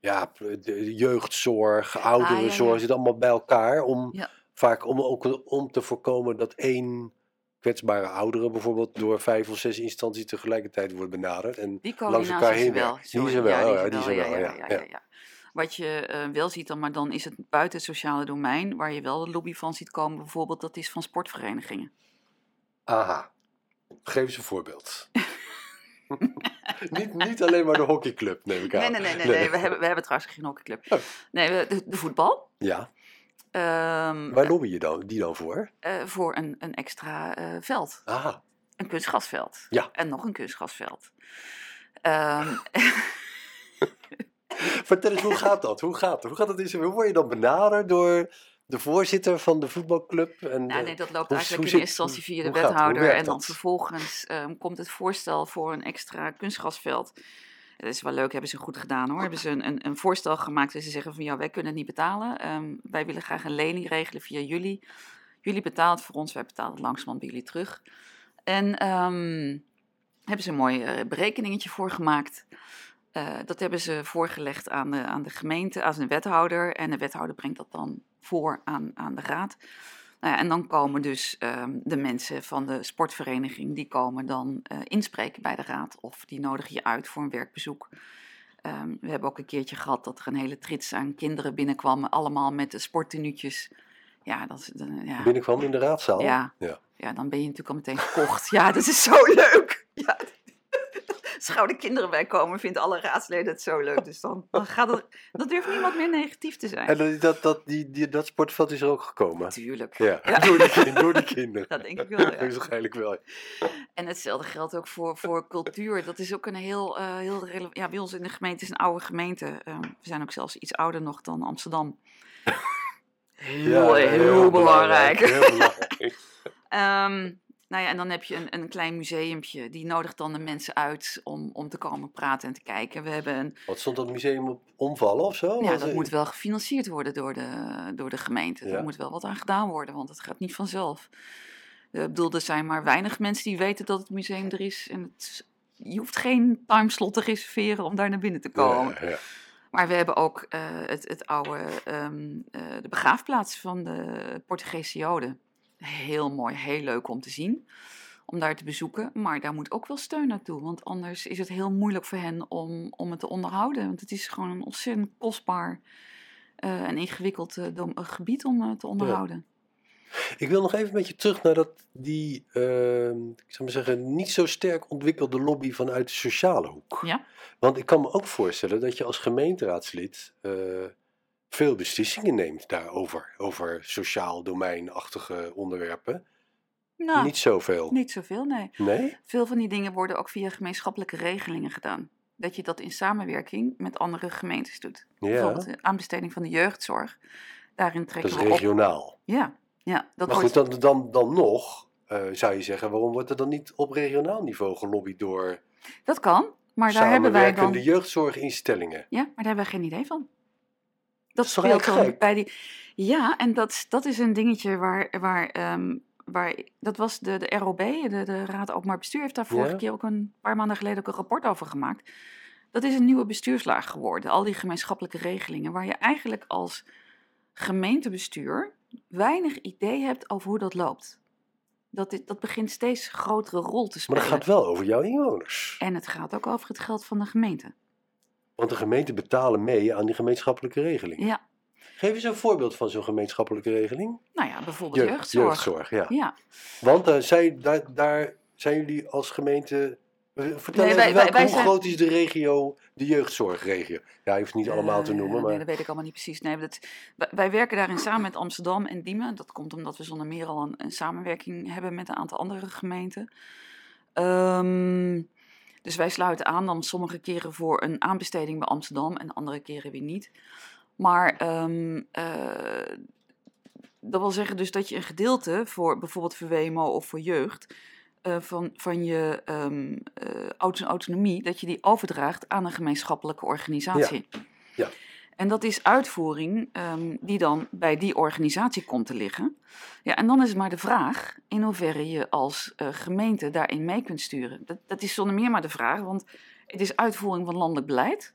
ja, de jeugdzorg, ouderenzorg, Ah, ja. zit allemaal bij elkaar. Om. Vaak om, ook om te voorkomen dat één kwetsbare oudere bijvoorbeeld door vijf of zes instanties tegelijkertijd wordt benaderd. En Die langs elkaar heen wel. Die er wel, ja, oh die is er wel, ja, ja. Wat je eh, wel ziet dan, maar dan is het buiten het sociale domein, waar je wel de lobby van ziet komen, bijvoorbeeld, dat is van sportverenigingen. Aha. Geef eens een voorbeeld. niet, niet alleen maar de hockeyclub, neem ik aan. Nee, nee, nee, nee, nee. We, hebben, we hebben trouwens geen hockeyclub. Oh. Nee, de, de voetbal. Ja, Ehm, waar lobby je dan, die dan voor? eh, voor een, een extra eh, veld. Aha. Een kunstgrasveld. Ja. En nog een kunstgrasveld. Ehm, Vertel eens, hoe gaat dat? Hoe gaat dat? Hoe, gaat dat hoe word je dan benaderd door de voorzitter van de voetbalclub? En, nou, nee, dat loopt hoe- eigenlijk hoe in eerste instantie via de wethouder. En dan vervolgens ehm, komt het voorstel voor een extra kunstgrasveld. Dat is wel leuk, hebben ze goed gedaan hoor. Hebben ze een, een, een voorstel gemaakt en ze zeggen van ja, wij kunnen het niet betalen. Ehm, wij willen graag een lening regelen via jullie. Jullie betaalt voor ons, wij betalen het langzamerhand bij jullie terug. En ehm, hebben ze een mooi eh, berekeningetje voor gemaakt. Eh, dat hebben ze voorgelegd aan de, aan de gemeente, aan de wethouder. En de wethouder brengt dat dan voor aan, aan de raad. Nou ja, en dan komen dus ehm, de mensen van de sportvereniging, die komen dan eh, inspreken bij de raad. Of die nodigen je uit voor een werkbezoek. Ehm, we hebben ook een keertje gehad dat er een hele trits aan kinderen binnenkwamen. Allemaal met de sporttenuutjes. Ja, dat is... eh, ja. binnenkwam in de raadzaal? Ja. Ja. Ja, dan ben je natuurlijk al meteen gekocht. Ja, dat is zo leuk. Ja. De kinderen bij komen, vinden alle raadsleden het zo leuk. Dus dan, dan gaat het, dan durft niemand meer negatief te zijn. En dat, dat, dat, die, die, dat sportveld is er ook gekomen? Natuurlijk. Ja, Ja. Door, de, kind- door de kinderen. Dat denk ik wel, ja. Waarschijnlijk wel. En hetzelfde geldt ook voor, voor cultuur. Dat is ook een heel, eh heel relevant. Ja, bij ons in de gemeente is een oude gemeente. Ehm, we zijn ook zelfs iets ouder nog dan Amsterdam. Heel, heel, belangrijk. Heel belangrijk. Ehm, nou ja, en dan heb je een, een klein museumpje. Die nodigt dan de mensen uit om, om te komen praten en te kijken. We hebben een, Wat stond dat museum op omvallen of zo? ja, dat er- moet wel gefinancierd worden door de, door de gemeente. Ja. Er moet wel wat aan gedaan worden, want het gaat niet vanzelf. Eh, Ik bedoel, er zijn maar weinig mensen die weten dat het museum er is. En het, je hoeft geen timeslot te reserveren om daar naar binnen te komen. Ja, ja. Maar we hebben ook eh, het, het oude, ehm, eh, de begraafplaats van de Portugese Joden. Heel mooi, heel leuk om te zien, om daar te bezoeken. Maar daar moet ook wel steun naartoe, want anders is het heel moeilijk voor hen om, om het te onderhouden. Want het is gewoon een ontzettend kostbaar eh, en ingewikkeld eh, dom- eh, gebied om te onderhouden. Ik wil nog even met je terug naar dat, die, ehm, ik zou maar zeggen, niet zo sterk ontwikkelde lobby vanuit de sociale hoek. Ja. Want ik kan me ook voorstellen dat je als gemeenteraadslid veel beslissingen neemt daarover, over sociaal domeinachtige onderwerpen. Nou, Niet zoveel. niet zoveel, nee. Nee? Veel van die dingen worden ook via gemeenschappelijke regelingen gedaan. Dat je dat in samenwerking met andere gemeentes doet. Ja, Bijvoorbeeld de aanbesteding van de jeugdzorg. Daarin dat trekken is we op. regionaal. Ja, ja dat Maar goed, dan, dan, dan nog eh, zou je zeggen, waarom wordt er dan niet op regionaal niveau gelobbyd door dat kan. Maar daar hebben wij dan. samenwerkende jeugdzorginstellingen? Ja, maar daar hebben wij geen idee van. Dat speelt gek? bij die. Ja, en dat, dat is een dingetje waar. waar, ehm, waar dat was de, de ROB, de, de Raad Openbaar Bestuur, heeft daar vorige Ja. keer ook een paar maanden geleden ook een rapport over gemaakt. Dat is een nieuwe bestuurslaag geworden. Al die gemeenschappelijke regelingen, waar je eigenlijk als gemeentebestuur weinig idee hebt over hoe dat loopt. Dat, dit- dat begint steeds grotere rol te Maar spelen. dat gaat wel over jouw inwoners. En het gaat ook over het geld van de gemeente. Want de gemeenten betalen mee aan die gemeenschappelijke regeling. Ja, Geef eens een voorbeeld van zo'n gemeenschappelijke regeling. nou ja, bijvoorbeeld Jeugd- jeugdzorg. jeugdzorg, ja. Ja, Want eh, zij, daar, daar zijn jullie als gemeente... Vertel Nee, wij- wij- welke- wij hoe zijn- groot is de regio, de jeugdzorgregio? Ja, je hoeft niet allemaal te Eh, noemen, maar... Nee, dat weet ik allemaal niet precies. Nee, dat, wij, wij werken daarin samen met Amsterdam en Diemen. Dat komt omdat we zonder meer al een, een samenwerking hebben met een aantal andere gemeenten. Ehm, dus wij sluiten aan dan sommige keren voor een aanbesteding bij Amsterdam en andere keren weer niet. Maar ehm, eh, dat wil zeggen dus dat je een gedeelte voor bijvoorbeeld voor WMO of voor jeugd eh, van, van je auto- autonomie, dat je die overdraagt aan een gemeenschappelijke organisatie. Ja. En dat is uitvoering ehm, die dan bij die organisatie komt te liggen. Ja, en dan is het maar de vraag in hoeverre je als eh, gemeente daarin mee kunt sturen. Dat, dat is zonder meer maar de vraag, want het is uitvoering van landelijk beleid.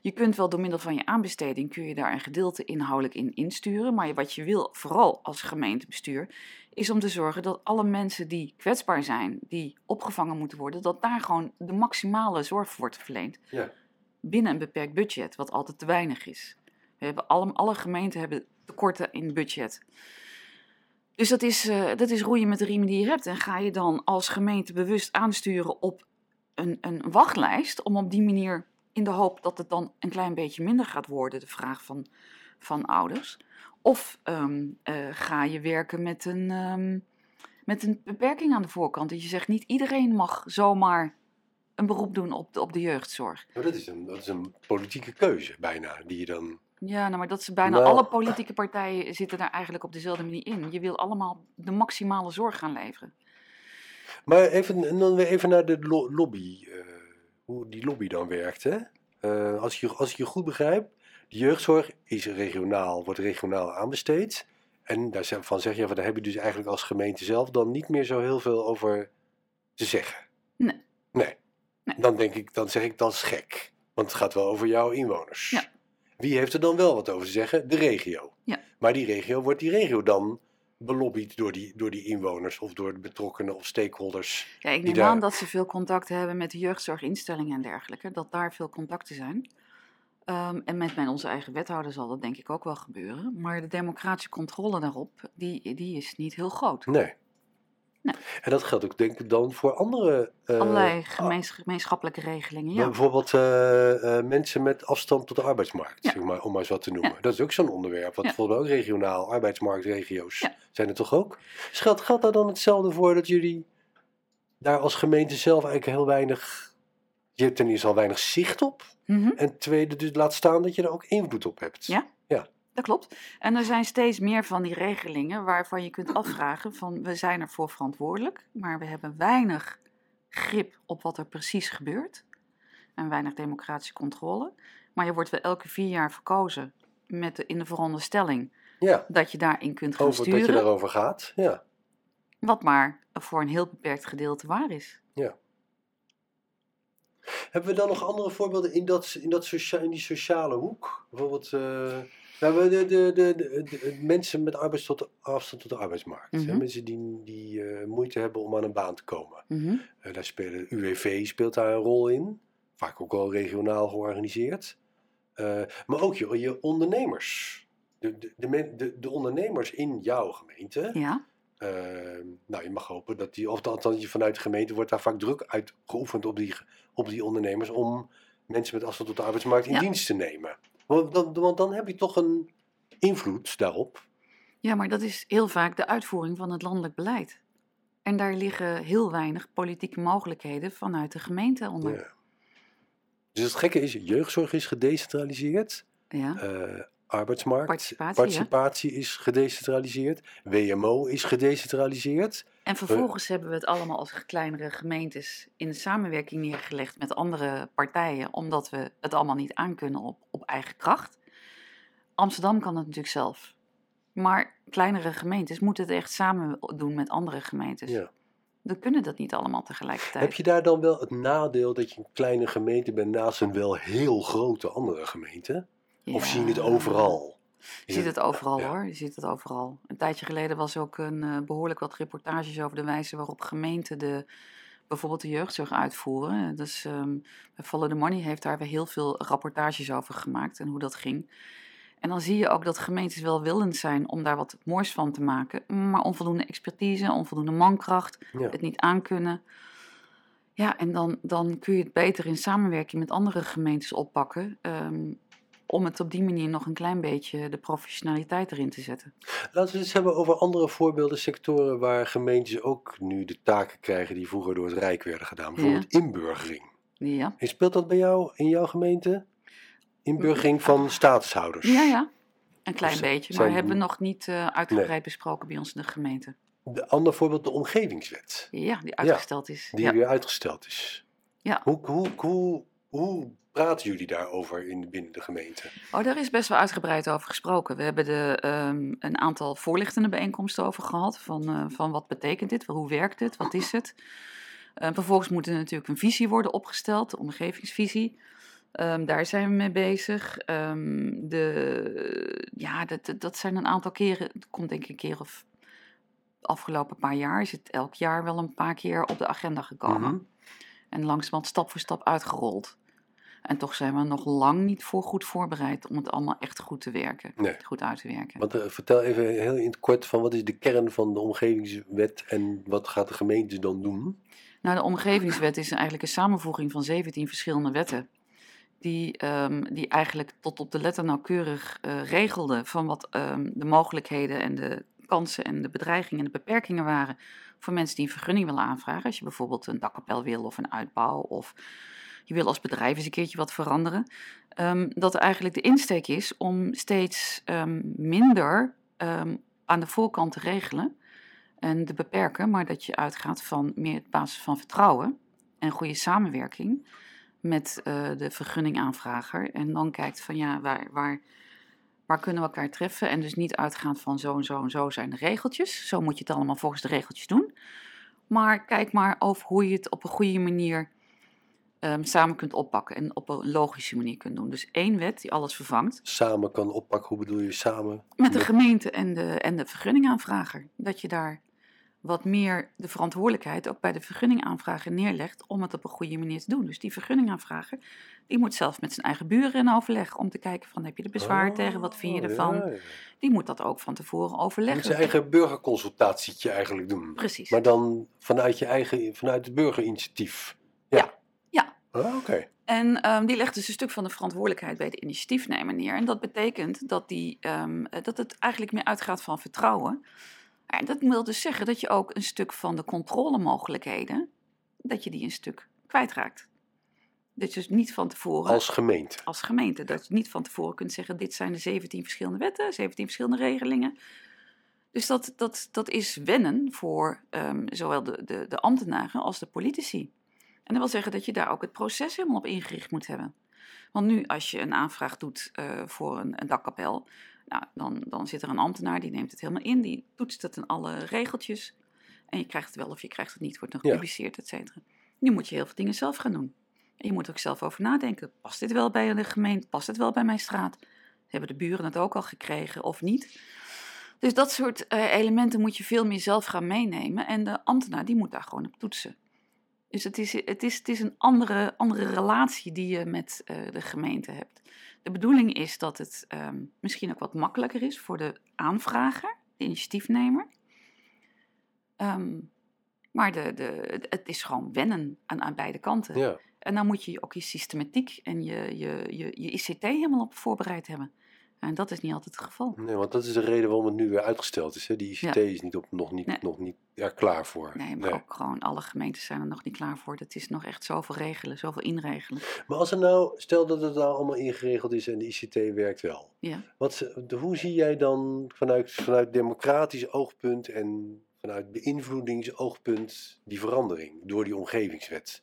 Je kunt wel door middel van je aanbesteding, kun je daar een gedeelte inhoudelijk in insturen. Maar wat je wil, vooral als gemeentebestuur, is om te zorgen dat alle mensen die kwetsbaar zijn, die opgevangen moeten worden, dat daar gewoon de maximale zorg voor wordt verleend. Ja. Binnen een beperkt budget, wat altijd te weinig is. We hebben alle, gemeenten hebben tekorten in budget. Dus dat is, eh, dat is roeien met de riemen die je hebt. En ga je dan als gemeente bewust aansturen op een, een wachtlijst, om op die manier in de hoop dat het dan een klein beetje minder gaat worden, de vraag van, van ouders. Of ehm, eh, ga je werken met een, ehm, met een beperking aan de voorkant. Dat je zegt, niet iedereen mag zomaar een beroep doen op de, op de jeugdzorg. Maar dat, is een, dat is een politieke keuze bijna, die je dan... Ja, nou, maar dat ze bijna Nou. alle politieke partijen zitten daar eigenlijk op dezelfde manier in. Je wil allemaal de maximale zorg gaan leveren. Maar even, en dan weer even naar de lo- lobby, eh, hoe die lobby dan werkt. Hè? Eh, als, je, als ik je goed begrijp, de jeugdzorg is regionaal, wordt regionaal aanbesteed. En daarvan zeg je, van, daar heb je dus eigenlijk als gemeente zelf dan niet meer zo heel veel over te zeggen. Nee. Nee. Nee. Dan denk ik, dan zeg ik dat is gek. Want het gaat wel over jouw inwoners. Ja. Wie heeft er dan wel wat over te zeggen? De regio. Ja. Maar die regio, wordt die regio dan belobbyd door die, door die inwoners of door de betrokkenen of stakeholders? Ja, ik neem daar- aan dat ze veel contact hebben met de jeugdzorginstellingen en dergelijke. Dat daar veel contacten zijn. Ehm, en met mijn, onze eigen wethouder zal dat denk ik ook wel gebeuren. Maar de democratische controle daarop, die, die is niet heel groot. Nee. Nee. En dat geldt ook denk ik dan voor andere... eh, Allerlei gemeens- gemeenschappelijke regelingen, ja. Bijvoorbeeld eh, eh, mensen met afstand tot de arbeidsmarkt, Ja. zeg maar, om maar eens wat te noemen. Ja. Dat is ook zo'n onderwerp, wat Ja. volgens mij ook regionaal, arbeidsmarktregio's zijn er toch ook? Dus geldt, geldt daar dan hetzelfde voor dat jullie daar als gemeente zelf eigenlijk heel weinig... Je hebt ten eerste al weinig zicht op. Mhm. En tweede, dus laat staan dat je er ook invloed op hebt. Ja. Dat klopt. En er zijn steeds meer van die regelingen waarvan je kunt afvragen van we zijn ervoor verantwoordelijk, maar we hebben weinig grip op wat er precies gebeurt en weinig democratische controle. Maar je wordt wel elke vier jaar verkozen met de, in de veronderstelling Ja, dat je daarin kunt gaan over, dat je daarover gaat. Ja. wat maar voor een heel beperkt gedeelte waar is. Hebben we dan nog andere voorbeelden in, dat, in, dat socia in die sociale hoek? Bijvoorbeeld eh, nou, de, de, de, mensen met arbeids tot afstand tot de arbeidsmarkt. hè? Mhm. Mensen die, die eh, moeite hebben om aan een baan te komen. Eh, daar spelen, UWV speelt daar een rol in. Vaak ook wel regionaal georganiseerd. Eh, maar ook je, je ondernemers. De, de, de, men- de, de ondernemers in jouw gemeente. Ja, Eh, nou, je mag hopen dat die, of althans vanuit de gemeente wordt daar vaak druk uitgeoefend op die, op die ondernemers om mensen met afstand tot de arbeidsmarkt in Ja. dienst te nemen. Want dan, want dan heb je toch een invloed daarop. ja, maar dat is heel vaak de uitvoering van het landelijk beleid. En daar liggen heel weinig politieke mogelijkheden vanuit de gemeente onder. Ja. Dus het gekke is, jeugdzorg is gedecentraliseerd. Ja. eh, arbeidsmarkt, Participatie, participatie is gedecentraliseerd. WMO is gedecentraliseerd. En vervolgens hebben we het allemaal als kleinere gemeentes in de samenwerking neergelegd met andere partijen, omdat we het allemaal niet aankunnen op, op eigen kracht. Amsterdam kan het natuurlijk zelf. Maar kleinere gemeentes moeten het echt samen doen met andere gemeentes. Ja. We kunnen dat niet allemaal tegelijkertijd. Heb je daar dan wel het nadeel dat je een kleine gemeente bent naast een wel heel grote andere gemeente? Of zie je het Ja. overal? Je ziet het overal ja. hoor, je ziet het overal. Een tijdje geleden was ook een eh, behoorlijk wat reportages over de wijze waarop gemeenten de, bijvoorbeeld de jeugdzorg uitvoeren. Dus ehm Follow the Money heeft daar weer heel veel rapportages over gemaakt en hoe dat ging. En dan zie je ook dat gemeentes wel willend zijn om daar wat moois van te maken, maar onvoldoende expertise, onvoldoende mankracht, Ja. het niet aankunnen. Ja, en dan, dan kun je het beter in samenwerking met andere gemeentes oppakken. ehm, om het op die manier nog een klein beetje de professionaliteit erin te zetten. Laten we het eens hebben over andere voorbeelden, sectoren waar gemeentes ook nu de taken krijgen die vroeger door het Rijk werden gedaan. Bijvoorbeeld inburgering. Ja, En speelt dat bij jou in jouw gemeente? Inburgering van statushouders. ja, ja. een klein Of beetje, maar hebben we nog niet eh, uitgebreid besproken bij ons in de gemeente. De ander voorbeeld, de omgevingswet, Ja, die uitgesteld is. die Ja. weer uitgesteld is. Ja. Hoe, hoe, hoe, hoe praten jullie daarover in, binnen de gemeente? Oh, daar is best wel uitgebreid over gesproken. We hebben er ehm, een aantal voorlichtende bijeenkomsten over gehad. Van, eh, van wat betekent dit? Hoe werkt het? Wat is het? Eh, vervolgens moet er natuurlijk een visie worden opgesteld, de omgevingsvisie. Ehm, daar zijn we mee bezig. Ehm, de, ja, dat, dat- dat zijn een aantal keren. Het komt denk ik een keer of afgelopen paar jaar is het elk jaar wel een paar keer op de agenda gekomen. Mhm. En langzamerhand stap voor stap uitgerold. En toch zijn we nog lang niet voor goed voorbereid om het allemaal echt goed te werken. Nee. Goed uit te werken. Want, eh, vertel even heel in het kort van wat is de kern van de omgevingswet en wat gaat de gemeente dan doen? Nou, de omgevingswet is eigenlijk een samenvoeging van 17 verschillende wetten. Die, ehm, die eigenlijk tot op de letter nauwkeurig eh regelden van wat ehm, de mogelijkheden en de kansen en de bedreigingen en de beperkingen waren voor mensen die een vergunning willen aanvragen. Als je bijvoorbeeld een dakkapel wil of een uitbouw of je wil als bedrijf eens een keertje wat veranderen. Ehm, dat eigenlijk de insteek is om steeds ehm, minder ehm, aan de voorkant te regelen en te beperken, maar dat je uitgaat van meer op basis van vertrouwen en goede samenwerking met eh, de vergunningaanvrager. En dan kijkt van ja, waar, waar, waar kunnen we elkaar treffen? En dus niet uitgaand van zo en zo en zo zijn de regeltjes. Zo moet je het allemaal volgens de regeltjes doen. Maar kijk maar over hoe je het op een goede manier ehm, samen kunt oppakken en op een logische manier kunt doen. Dus één wet die alles vervangt. Samen kan oppakken, hoe bedoel je samen? Met de Met- gemeente en de, en de vergunningaanvrager. Dat je daar wat meer de verantwoordelijkheid ook bij de vergunningaanvrager neerlegt om het op een goede manier te doen. Dus die vergunningaanvrager, die moet zelf met zijn eigen buren in overleg om te kijken van heb je er bezwaar tegen, wat vind je Oh, ervan. ja, ja. Die moet dat ook van tevoren overleggen. moet zijn eigen burgerconsultatietje eigenlijk doen. Precies. Maar dan vanuit je eigen, vanuit het burgerinitiatief. Ja, ja. Ah, Oké. En ehm, die legt dus een stuk van de verantwoordelijkheid bij de initiatiefnemer neer. En dat betekent dat, die, ehm, eh, dat het eigenlijk meer uitgaat van vertrouwen. En dat wil dus zeggen dat je ook een stuk van de controlemogelijkheden, dat je die een stuk kwijtraakt. Dat je dus niet van tevoren Als gemeente. als gemeente. Dat je niet van tevoren kunt zeggen: dit zijn de 17 verschillende wetten, 17 verschillende regelingen. Dus dat, dat, dat is wennen voor ehm, zowel de, de, de ambtenaren als de politici. En dat wil zeggen dat je daar ook het proces helemaal op ingericht moet hebben. Want nu, als je een aanvraag doet eh, voor een, een dakkapel, nou, dan, dan zit er een ambtenaar die neemt het helemaal in, die toetst het in alle regeltjes. En je krijgt het wel of je krijgt het niet, wordt dan Ja. gepubliceerd, et cetera. Nu moet je heel veel dingen zelf gaan doen. En je moet ook zelf over nadenken. Past dit wel bij de gemeente? Past het wel bij mijn straat? Hebben de buren het ook al gekregen of niet? Dus dat soort eh, elementen moet je veel meer zelf gaan meenemen. En de ambtenaar die moet daar gewoon op toetsen. Dus het is, het is, het is een andere, andere relatie die je met eh, de gemeente hebt. De bedoeling is dat het ehm, misschien ook wat makkelijker is voor de aanvrager, de initiatiefnemer. Ehm, maar de, de, het is gewoon wennen aan, aan beide kanten. Ja. En dan moet je ook je systematiek en je, je, je, je ICT helemaal op voorbereid hebben. En dat is niet altijd het geval. Nee, want dat is de reden waarom het nu weer uitgesteld is. Hè? Die ICT Ja. is niet op, nog niet, Nee. nog niet er klaar voor. Nee, maar ook gewoon alle gemeentes zijn er nog niet klaar voor. Dat is nog echt zoveel regelen, zoveel inregelen. Maar als er nou, stel dat het nou allemaal ingeregeld is en de ICT werkt wel. Ja. Wat, hoe zie jij dan vanuit, vanuit democratisch oogpunt en vanuit beïnvloedingsoogpunt die verandering door die omgevingswet?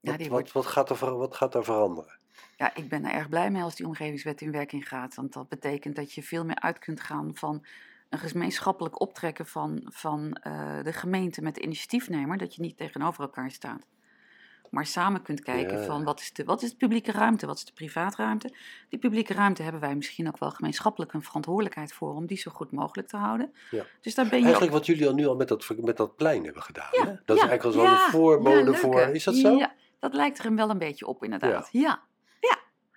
Ja, Wat, die wat, wordt- wat, gaat er, wat gaat daar veranderen? Ja, ik ben er erg blij mee als die omgevingswet in werking gaat. Want dat betekent dat je veel meer uit kunt gaan van een gemeenschappelijk optrekken van, van eh, de gemeente met de initiatiefnemer. Dat je niet tegenover elkaar staat. Maar samen kunt kijken Ja. van wat is, de, wat is de publieke ruimte, wat is de privaatruimte. Die publieke ruimte hebben wij misschien ook wel gemeenschappelijk een verantwoordelijkheid voor om die zo goed mogelijk te houden. Ja. Dus daar ben je Eigenlijk wat jullie al nu al met dat, met dat plein hebben gedaan. Ja, hè? Dat is eigenlijk al zo'n ja, voor. Is dat zo? Ja, dat lijkt er hem wel een beetje op inderdaad. Ja.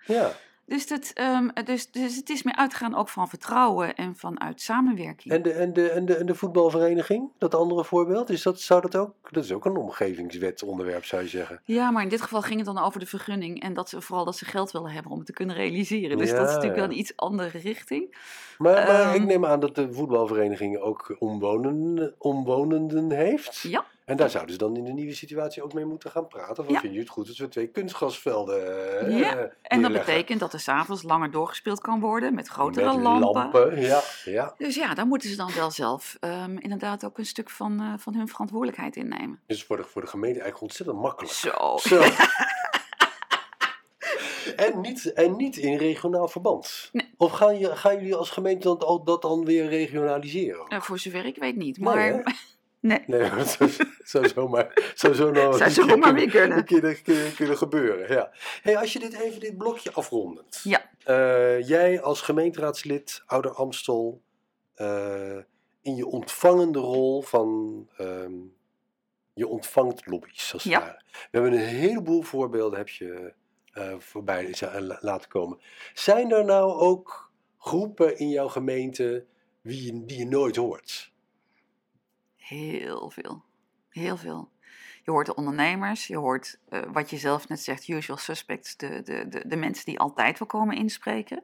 Ja. Dus, dat, ehm, dus, dus het is meer uitgaan ook van vertrouwen en vanuit samenwerking. En, de, en, de, en, de, en de voetbalvereniging, dat andere voorbeeld, is dat, zou dat ook? Dat is ook een omgevingswetonderwerp, zou je zeggen. Ja, maar in dit geval ging het dan over de vergunning en dat ze, vooral dat ze geld willen hebben om het te kunnen realiseren. Dus dat is natuurlijk wel een iets andere richting. Maar, maar Ehm. ik neem aan dat de voetbalvereniging ook omwonenden, omwonenden heeft. Ja, En daar zouden ze dan in de nieuwe situatie ook mee moeten gaan praten. Of Ja. vind je het goed als we twee kunstgrasvelden eh, Ja, eh, en dat neerleggen? betekent dat er s'avonds langer doorgespeeld kan worden met grotere Met lampen. Ja, ja. Dus ja, daar moeten ze dan wel zelf ehm, inderdaad ook een stuk van, eh, van hun verantwoordelijkheid innemen. Dus voor de, voor de gemeente eigenlijk ontzettend makkelijk. Zo. Zo. en, niet, en niet in regionaal verband. Nee. Of gaan, je, gaan jullie als gemeente dan, al- dat dan weer regionaliseren? Nou, voor zover ik weet niet. Maar? Nee, Nee, dat zou, zou zomaar, zou zo nog zou zomaar weer kunnen. kunnen, kunnen, kunnen gebeuren. Ja. Hey, als je dit even, dit blokje afrondend. Ja. Eh, jij als gemeenteraadslid, Ouder Amstel, eh, in je ontvangende rol van, ehm, je ontvangt lobby's. Als Ja. We hebben een heleboel voorbeelden heb je eh, voorbij laten komen. Zijn er nou ook groepen in jouw gemeente wie die je nooit hoort? Heel veel. Heel veel. Je hoort de ondernemers, je hoort eh, wat je zelf net zegt, usual suspects, de, de, de, mensen die altijd wel komen inspreken.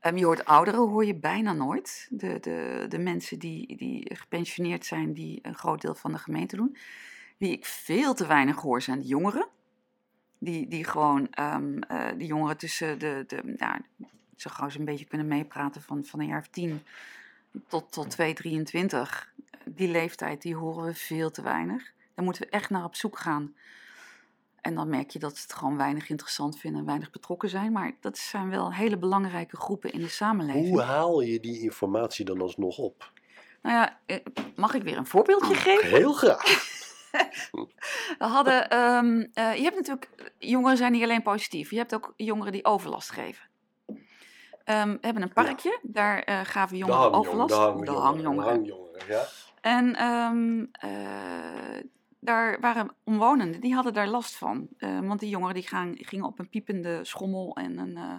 Ehm, je hoort ouderen, hoor je bijna nooit. De, de, de mensen die, die gepensioneerd zijn, die een groot deel van de gemeente doen. Wie ik veel te weinig hoor, zijn de jongeren. Die, die gewoon, eh, die jongeren tussen de, de ja, zo gauw ze een beetje kunnen meepraten van, van een jaar of tien tot, tot 2, 23 die leeftijd, die horen we veel te weinig. Daar moeten we echt naar op zoek gaan. En dan merk je dat ze het gewoon weinig interessant vinden en weinig betrokken zijn. Maar dat zijn wel hele belangrijke groepen in de samenleving. Hoe haal je die informatie dan alsnog op? Nou ja, eh, mag ik weer een voorbeeldje geven? Heel graag. We hadden, ehm, eh, je hebt natuurlijk, jongeren zijn niet alleen positief. Je hebt ook jongeren die overlast geven. Ehm, we hebben een parkje, daar eh, gaven jongeren overlast. De hangjongeren. De hangjongeren, ja. En ehm, eh, daar waren omwonenden, die hadden daar last van. Eh, want die jongeren die gaan, gingen op een piepende schommel en een eh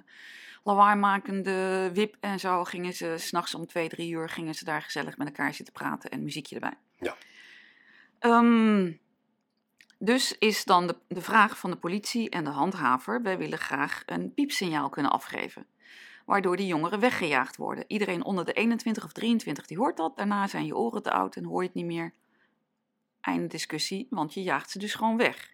lawaaimakende wip en zo. Gingen ze s'nachts om twee, drie uur gingen ze daar gezellig met elkaar zitten praten en muziekje erbij. Ja. Ehm, dus is dan de, de vraag van de politie en de handhaver: wij willen graag een piepsignaal kunnen afgeven. Waardoor die jongeren weggejaagd worden. Iedereen onder de 21 of 23 die hoort dat. Daarna zijn je oren te oud en hoor je het niet meer. Einde discussie, want je jaagt ze dus gewoon weg.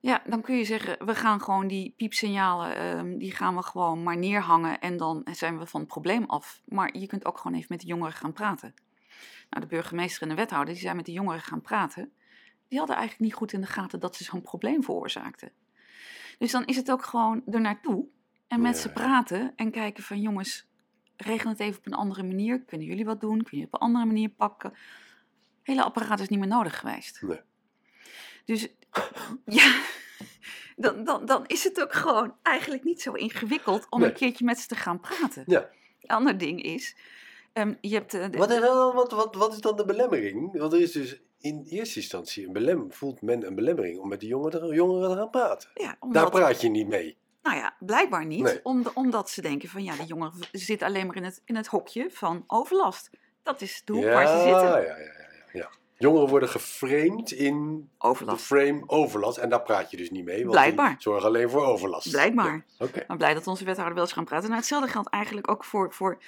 Ja, dan kun je zeggen, we gaan gewoon die piepsignalen, ehm, die gaan we gewoon maar neerhangen en dan zijn we van het probleem af. Maar je kunt ook gewoon even met de jongeren gaan praten. Nou, de burgemeester en de wethouder, die zijn met de jongeren gaan praten. Die hadden eigenlijk niet goed in de gaten dat ze zo'n probleem veroorzaakten. Dus dan is het ook gewoon er naartoe en met Ja. ze praten en kijken van jongens, regel het even op een andere manier. Kunnen jullie wat doen? Kun je het op een andere manier pakken? Het hele apparaat is niet meer nodig geweest. Nee. Dus ja, dan, dan, dan is het ook gewoon eigenlijk niet zo ingewikkeld om Nee. een keertje met ze te gaan praten. Ja. Een ander ding is, ehm, je hebt... eh, de- Wat is, dan, wat, wat, wat is dan de belemmering? Want er is dus in eerste instantie een belem, voelt men een belemmering om met de jongeren, te- jongeren te gaan praten. ja, Daar praat je niet mee. Nou ja, blijkbaar niet. Nee. Om, omdat ze denken van ja, die jongeren zitten alleen maar in het, in het hokje van overlast. Dat is de hoek ja, waar ze zitten. Ja, ja, ja, ja. Jongeren worden geframed in de Overlast. frame overlast. En daar praat je dus niet mee. Want Blijkbaar. die zorgen alleen voor overlast. Blijkbaar. Ja, Oké. Maar blij dat onze wethouder wel eens gaan praten. Nou, hetzelfde geldt eigenlijk ook voor, voor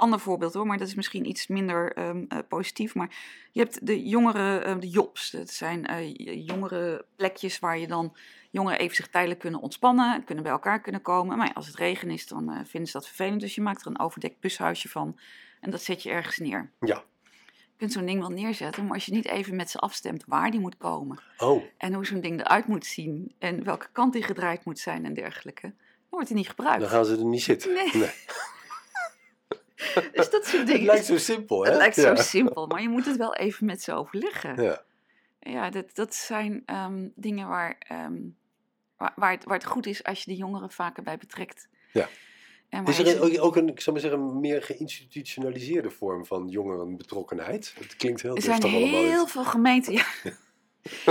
ander voorbeeld hoor, maar dat is misschien iets minder ehm, eh, positief. Maar je hebt de jongere, eh, de jobs. Dat zijn eh, jongere plekjes waar je dan jongeren even zich tijdelijk kunnen ontspannen, kunnen bij elkaar kunnen komen. Maar ja, als het regen is, dan eh, vinden ze dat vervelend. Dus je maakt er een overdekt bushuisje van en dat zet je ergens neer. Ja. Je kunt zo'n ding wel neerzetten, maar als je niet even met ze afstemt waar die moet komen Oh, en hoe zo'n ding eruit moet zien en welke kant die gedraaid moet zijn en dergelijke, dan wordt die niet gebruikt. dan gaan ze er niet zitten. Nee. Dus dat soort Het lijkt zo simpel, hè? Het lijkt ja. zo simpel, maar je moet het wel even met ze overleggen. Ja, Ja. dat, dat zijn ehm, dingen waar, ehm, waar, waar, het, waar het goed is als je de jongeren vaker bij betrekt. Ja. En Is er ook, ook een, ik zou maar zeggen, een meer geïnstitutionaliseerde vorm van jongerenbetrokkenheid? Het klinkt heel er zijn heel veel gemeenten. Ja.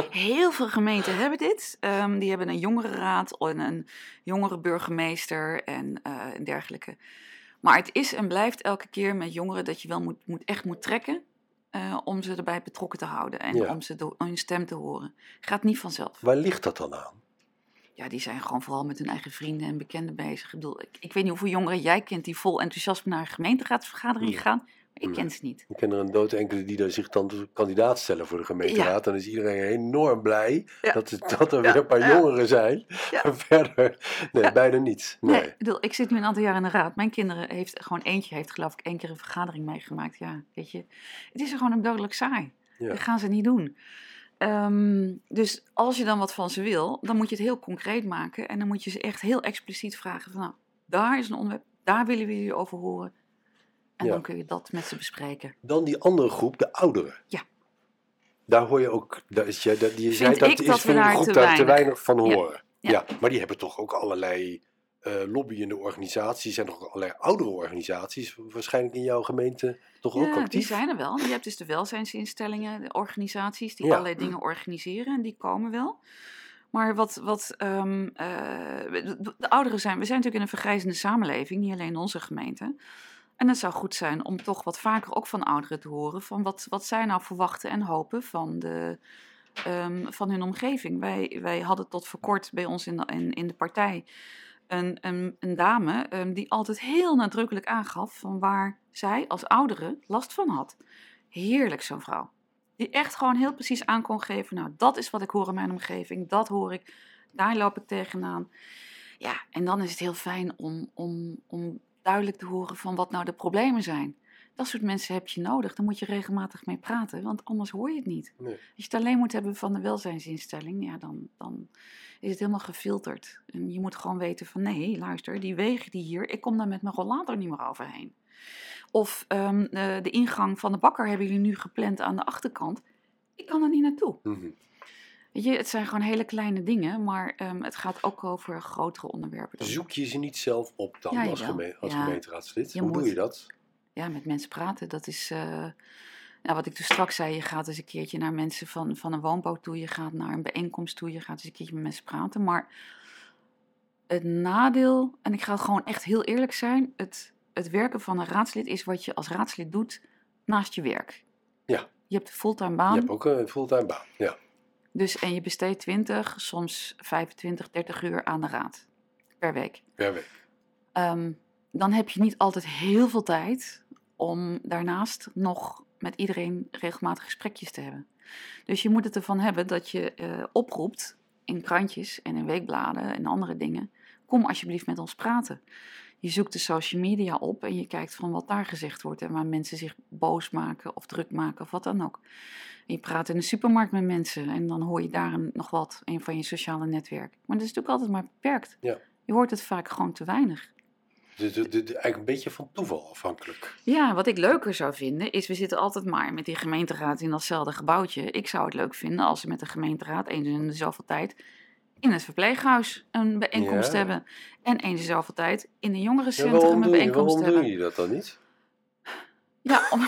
Heel veel gemeenten hebben dit. Ehm, die hebben een jongerenraad en een jongerenburgemeester en, eh, en dergelijke. Maar het is en blijft elke keer met jongeren dat je wel moet, moet, echt moet trekken eh, om ze erbij betrokken te houden en Ja. om ze de, hun stem te horen. Gaat niet vanzelf. Waar ligt dat dan aan? Ja, die zijn gewoon vooral met hun eigen vrienden en bekenden bezig. Ik bedoel, ik, ik weet niet hoeveel jongeren jij kent die vol enthousiasme naar een gemeenteraadsvergadering gaan. Ik ken ze niet. Ik ken er een dood enkele die daar zich dan kandidaat stellen voor de gemeenteraad. Dan is iedereen enorm blij dat, het, dat er weer een paar jongeren zijn. En verder, nee, bijna niet. Nee. Nee, ik, bedoel, ik zit nu een aantal jaar in de raad. Mijn kinderen heeft gewoon eentje heeft geloof ik één keer een vergadering meegemaakt. Ja, weet je, het is er gewoon een dodelijk saai. Dat gaan ze niet doen. Ehm, dus als je dan wat van ze wil, dan moet je het heel concreet maken. En dan moet je ze echt heel expliciet vragen van nou, daar is een onderwerp, daar willen we jullie over horen. En Ja. dan kun je dat met ze bespreken. Dan die andere groep, de ouderen. Ja. daar hoor je ook, daar is, je, dat, je zei dat ik is dat groep te daar te weinig- weinig van horen. Ja. Ja. maar die hebben toch ook allerlei eh lobbyende organisaties en nog allerlei oudere organisaties, waarschijnlijk in jouw gemeente toch ook Ja, die actief? zijn er wel. Je hebt dus de welzijnsinstellingen, de organisaties die allerlei dingen organiseren en die komen wel. Maar wat, wat ehm, eh, de, de ouderen zijn, we zijn natuurlijk in een vergrijzende samenleving, niet alleen in onze gemeente. En het zou goed zijn om toch wat vaker ook van ouderen te horen van wat, wat zij nou verwachten en hopen van, de, ehm, van hun omgeving. Wij, wij hadden tot voor kort bij ons in de, in, in de partij een, een, een dame ehm, die altijd heel nadrukkelijk aangaf van waar zij als oudere last van had. Heerlijk zo'n vrouw. Die echt gewoon heel precies aan kon geven, nou dat is wat ik hoor in mijn omgeving, dat hoor ik, daar loop ik tegenaan. Ja, en dan is het heel fijn om, om, om duidelijk te horen van wat nou de problemen zijn. Dat soort mensen heb je nodig, daar moet je regelmatig mee praten, want anders hoor je het niet. Nee. Als je het alleen moet hebben van de welzijnsinstelling, ja, dan, dan is het helemaal gefilterd. En je moet gewoon weten van nee, luister, die wegen die hier, ik kom daar met mijn rollator niet meer overheen. Of ehm, eh, de ingang van de bakker hebben jullie nu gepland aan de achterkant. Ik kan er niet naartoe. Mhm. Weet je, het zijn gewoon hele kleine dingen, maar ehm, het gaat ook over grotere onderwerpen. dan Zoek je ze niet zelf op dan Ja, als, geme als Ja. gemeenteraadslid? Je Hoe doe je dat? ja, met mensen praten, dat is. eh, nou, wat ik dus straks zei, je gaat eens een keertje naar mensen van, van een woonbouw toe, je gaat naar een bijeenkomst toe, je gaat eens een keertje met mensen praten. Maar het nadeel, en ik ga gewoon echt heel eerlijk zijn, het, het werken van een raadslid is wat je als raadslid doet naast je werk. Ja. Je hebt een fulltime Je baan, hebt ook een fulltime baan. Ja. Dus, en je besteedt 20, soms 25, 30 uur aan de raad per week. Per week. Ehm, dan heb je niet altijd heel veel tijd om daarnaast nog met iedereen regelmatig gesprekjes te hebben. Dus je moet het ervan hebben dat je eh, oproept in krantjes en in weekbladen en andere dingen. Kom alsjeblieft met ons praten. Je zoekt de social media op en je kijkt van wat daar gezegd wordt en waar mensen zich boos maken of druk maken of wat dan ook. En je praat in de supermarkt met mensen en dan hoor je daar nog wat, een van je sociale netwerk. Maar dat is natuurlijk altijd maar beperkt. Ja. Je hoort het vaak gewoon te weinig. De- de- de- eigenlijk een beetje van toeval afhankelijk. Ja, wat ik leuker zou vinden is, we zitten altijd maar met die gemeenteraad in datzelfde gebouwtje. Ik zou het leuk vinden als we met de gemeenteraad eens in de zoveel tijd in het verpleeghuis een bijeenkomst Ja. hebben. En eens in de zoveel tijd in een jongerencentrum een doe je, bijeenkomst waarom doen hebben. jullie dat dan niet? Ja, om...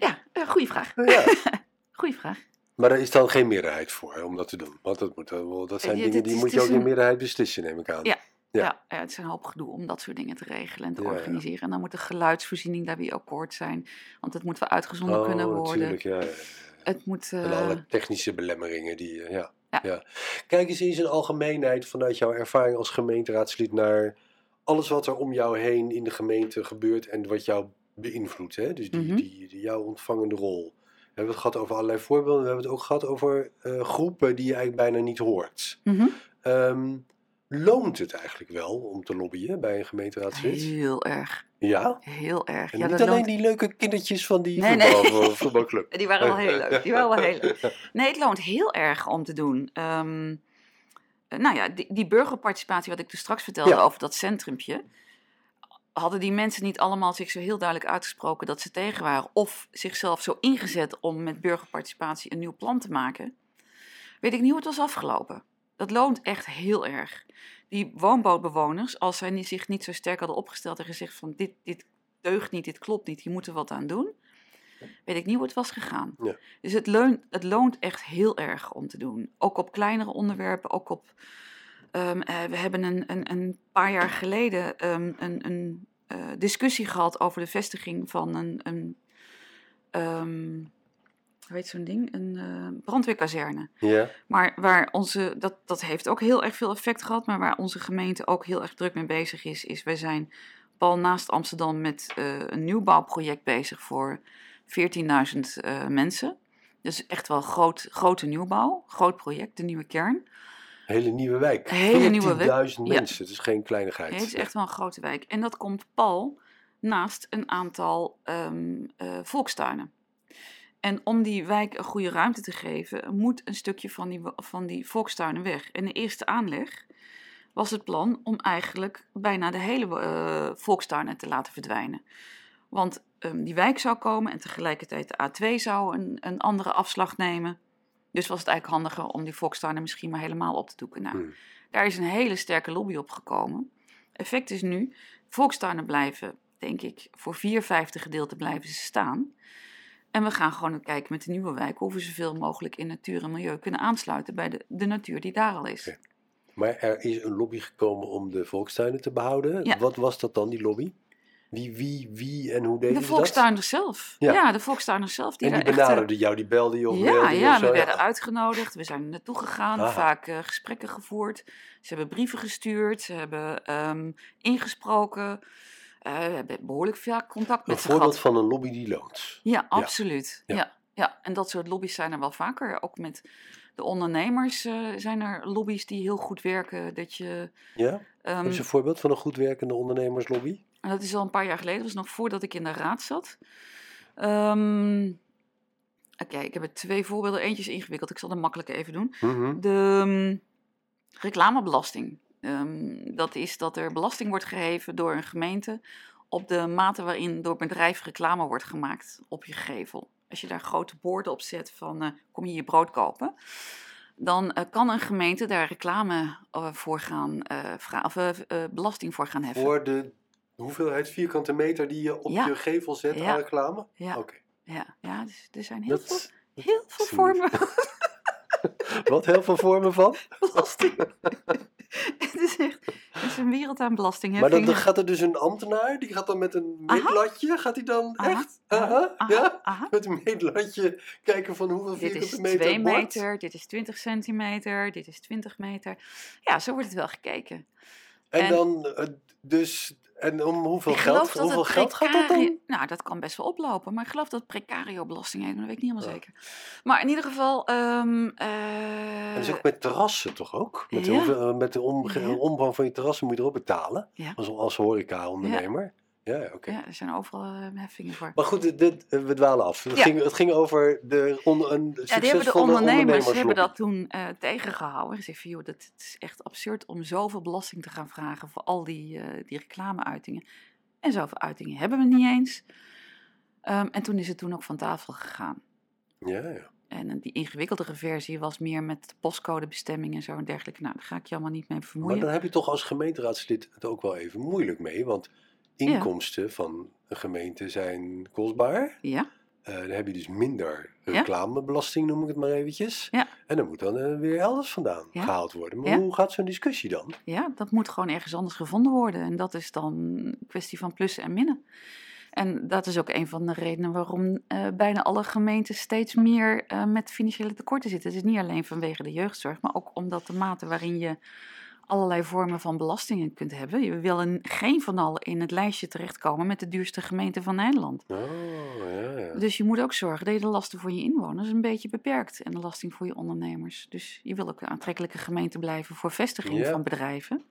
ja, eh, goede vraag. Ja. Goeie vraag. Maar daar is dan geen meerderheid voor hè, om dat te doen. Want dat, moet, dat zijn Ja, dingen die is- moet je ook in een- meerderheid beslissen, neem ik aan. Ja. Ja. Ja. het is een hoop gedoe om dat soort dingen te regelen en te Ja, organiseren. En dan moet de geluidsvoorziening daar weer akkoord zijn. Want het moet wel uitgezonden Oh, kunnen worden. natuurlijk, ja. Het moet... En eh, alle technische belemmeringen die, eh, ja. Ja. ja. Kijk eens in zijn algemeenheid vanuit jouw ervaring als gemeenteraadslid naar alles wat er om jou heen in de gemeente gebeurt en wat jou beïnvloedt. Hè? Dus die, Mhm. die, die, jouw ontvangende rol. We hebben het gehad over allerlei voorbeelden. We hebben het ook gehad over eh, groepen die je eigenlijk bijna niet hoort. Ehm, loont het eigenlijk wel om te lobbyen bij een gemeenteraadslid? Heel erg. Ja? Heel erg. En ja, niet alleen loont- die leuke kindertjes van die Nee, nee. voetbal, voetbalclub. Die waren wel heel leuk. Die waren wel heel leuk. Nee, het loont heel erg om te doen. Eh, nou ja, die, die burgerparticipatie, wat ik dus straks vertelde Ja. over dat centrumpje. Hadden die mensen niet allemaal zich zo heel duidelijk uitgesproken dat ze tegen waren. Of zichzelf zo ingezet om met burgerparticipatie een nieuw plan te maken. Weet ik niet hoe het was afgelopen. Dat loont echt heel erg. Die woonbootbewoners, als zij zich niet zo sterk hadden opgesteld en gezegd van dit, dit deugt niet, dit klopt niet, hier moeten we wat aan doen. Weet ik niet hoe het was gegaan. Ja. Dus het, leunt, het loont echt heel erg om te doen. Ook op kleinere onderwerpen, ook op... ehm, eh, we hebben een, een, een paar jaar geleden ehm, een, een eh, discussie gehad over de vestiging van een... een ehm, hoe heet zo'n ding? Een eh, brandweerkazerne. Ja, Maar waar onze, dat, dat heeft ook heel erg veel effect gehad, maar waar onze gemeente ook heel erg druk mee bezig is, is wij zijn pal naast Amsterdam met eh, een nieuwbouwproject bezig voor 14.000 eh, mensen. Dus echt wel groot, grote nieuwbouw, groot project, de nieuwe kern. hele nieuwe wijk. Hele nieuwe wijk. 14.000 Ja. mensen, het is geen kleinigheid. Het is echt wel een grote wijk. En dat komt pal naast een aantal ehm, eh, volkstuinen. En om die wijk een goede ruimte te geven, moet een stukje van die, van die volkstuinen weg. En de eerste aanleg was het plan om eigenlijk bijna de hele eh volkstuinen te laten verdwijnen. Want ehm, die wijk zou komen en tegelijkertijd de A2 zou een, een andere afslag nemen. Dus was het eigenlijk handiger om die Volkstuinen misschien maar helemaal op te doeken. Nou, Hmm. daar is een hele sterke lobby op gekomen. Effect is nu, Volkstuinen blijven, denk ik, voor vier vijfde gedeelte blijven ze staan. En we gaan gewoon kijken met de nieuwe wijk hoe we zoveel mogelijk in natuur en milieu kunnen aansluiten bij de, de natuur die daar al is. Maar er is een lobby gekomen om de volkstuinen te behouden. Ja. Wat was dat dan, die lobby? Wie, wie, wie en hoe deden De ze dat? volkstuiners zelf. Ja. Ja, de volkstuiners zelf. Die En die echt, benaderden jou, die belden je of Ja, ja of zo? we werden uitgenodigd. We zijn naartoe gegaan, Aha. vaak eh, gesprekken gevoerd. Ze hebben brieven gestuurd, ze hebben ehm, ingesproken. Eh, we hebben behoorlijk veel contact Een met ze voorbeeld gehad. van een lobby die loont. Ja, absoluut. Ja. Ja. Ja. en dat soort lobby's zijn er wel vaker. Ook met de ondernemers eh, zijn er lobby's die heel goed werken. Dat je, Ja? ehm, Heb je een voorbeeld van een goed werkende ondernemerslobby? dat is al een paar jaar geleden, dat was nog voordat ik in de raad zat. Ehm, Oké, ik heb er twee voorbeelden. Eentje is ingewikkeld, ik zal het makkelijk even doen. Mhm. De mm, reclamebelasting. Ehm, dat is dat er belasting wordt geheven door een gemeente op de mate waarin door bedrijf reclame wordt gemaakt op je gevel. Als je daar grote borden op zet van eh, kom je je brood kopen, dan eh, kan een gemeente daar reclame eh, voor gaan of belasting voor gaan heffen. Voor de hoeveelheid vierkante meter die je op Ja. je gevel zet Ja. aan reclame? Ja, ja, ja dus er zijn heel Dat- veel, heel veel vormen Wat heel veel vormen van? belasting. het is echt het is een wereld aan Maar belastingheffing. dan, dan gaat er dus een ambtenaar, die gaat dan met een meetlatje, gaat hij dan Aha, echt? Aha, aha, ja? Met een meetlatje kijken van hoeveel Dit is vierkante meter 2 het wordt? meter, dit is 20 centimeter, dit is 20 meter. Ja, zo wordt het wel gekeken. En, En- dan eh, dus, en om hoeveel ik geld, hoeveel geld gaat dat dan? precario- Nou, dat kan best wel oplopen. Maar ik geloof dat het precario-belasting heet, maar dat weet ik niet helemaal Ja. zeker. Maar in ieder geval... eh, En dat is ook met terrassen toch ook? Met de, Ja. met de ombouw van je terrassen moet je erop betalen. Als, als horeca-ondernemer. Ja, oké. Ja, er zijn overal eh, heffingen voor. Maar goed, dit, eh, we dwalen af. Het, Ja. ging, het ging over de on, een Ja, die hebben de ondernemers hebben dat toen eh, tegengehouden. Gezegd van, joh, dat, het is echt absurd om zoveel belasting te gaan vragen voor al die, eh, die reclameuitingen. En zoveel uitingen hebben we niet eens. Ehm, en toen is het toen ook van tafel gegaan. Ja, ja. En die ingewikkeldere versie was meer met postcodebestemming en zo en dergelijke. Nou, daar ga ik je allemaal niet mee Maar vermoeien. dan heb je toch als gemeenteraadslid het ook wel even moeilijk mee. Want inkomsten van een gemeente zijn kostbaar. Ja, Eh, dan heb je dus minder reclamebelasting, noem ik het maar eventjes. Ja. En dan moet dan eh, weer elders vandaan Ja. gehaald worden. Maar Ja. hoe gaat zo'n discussie dan? ja, dat moet gewoon ergens anders gevonden worden. En dat is dan een kwestie van plussen en minnen. En dat is ook een van de redenen waarom eh, bijna alle gemeenten steeds meer met financiële tekorten zitten. Het is niet alleen vanwege de jeugdzorg, maar ook omdat de mate waarin je allerlei vormen van belastingen kunt hebben. Je wil een, geen van allen in het lijstje terechtkomen met de duurste gemeente van Nederland. Oh, ja, ja. Dus je moet ook zorgen dat je de lasten voor je inwoners een beetje beperkt en de belasting voor je ondernemers. Dus je wil ook een aantrekkelijke gemeente blijven voor vestiging Ja. van bedrijven.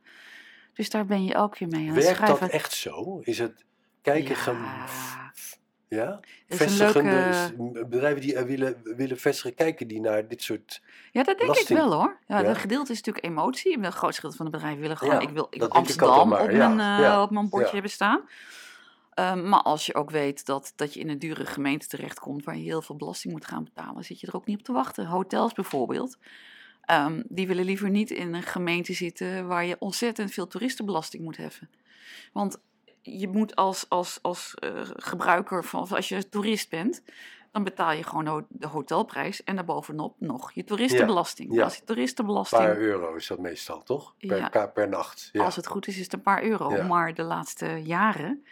Dus daar ben je elke keer mee aan het Werkt dat echt zo? Is het kijken... Ja. Ja? Vestigende leuke- bedrijven die er willen, willen vestigen, kijken die naar dit soort... Ja, dat denk ik wel hoor. Ja, Ja. Dat gedeelte is natuurlijk emotie. Een groot gedeelte van de bedrijven willen gewoon, Ja, ik wil, ik Amsterdam op, mijn, eh, op mijn bordje hebben staan. Ehm, maar als je ook weet dat, dat je in een dure gemeente terechtkomt waar je heel veel belasting moet gaan betalen, zit je er ook niet op te wachten. Hotels bijvoorbeeld, ehm, die willen liever niet in een gemeente zitten waar je ontzettend veel toeristenbelasting moet heffen. Want je moet als, als, als eh, gebruiker, van, als je toerist bent, dan betaal je gewoon de hotelprijs en daarbovenop nog je toeristenbelasting. ja. Als je Een toeristenbelasting paar euro is dat meestal, toch? Per, Ja. per nacht. Ja. als het goed is, is het een paar euro. Ja. Maar de laatste jaren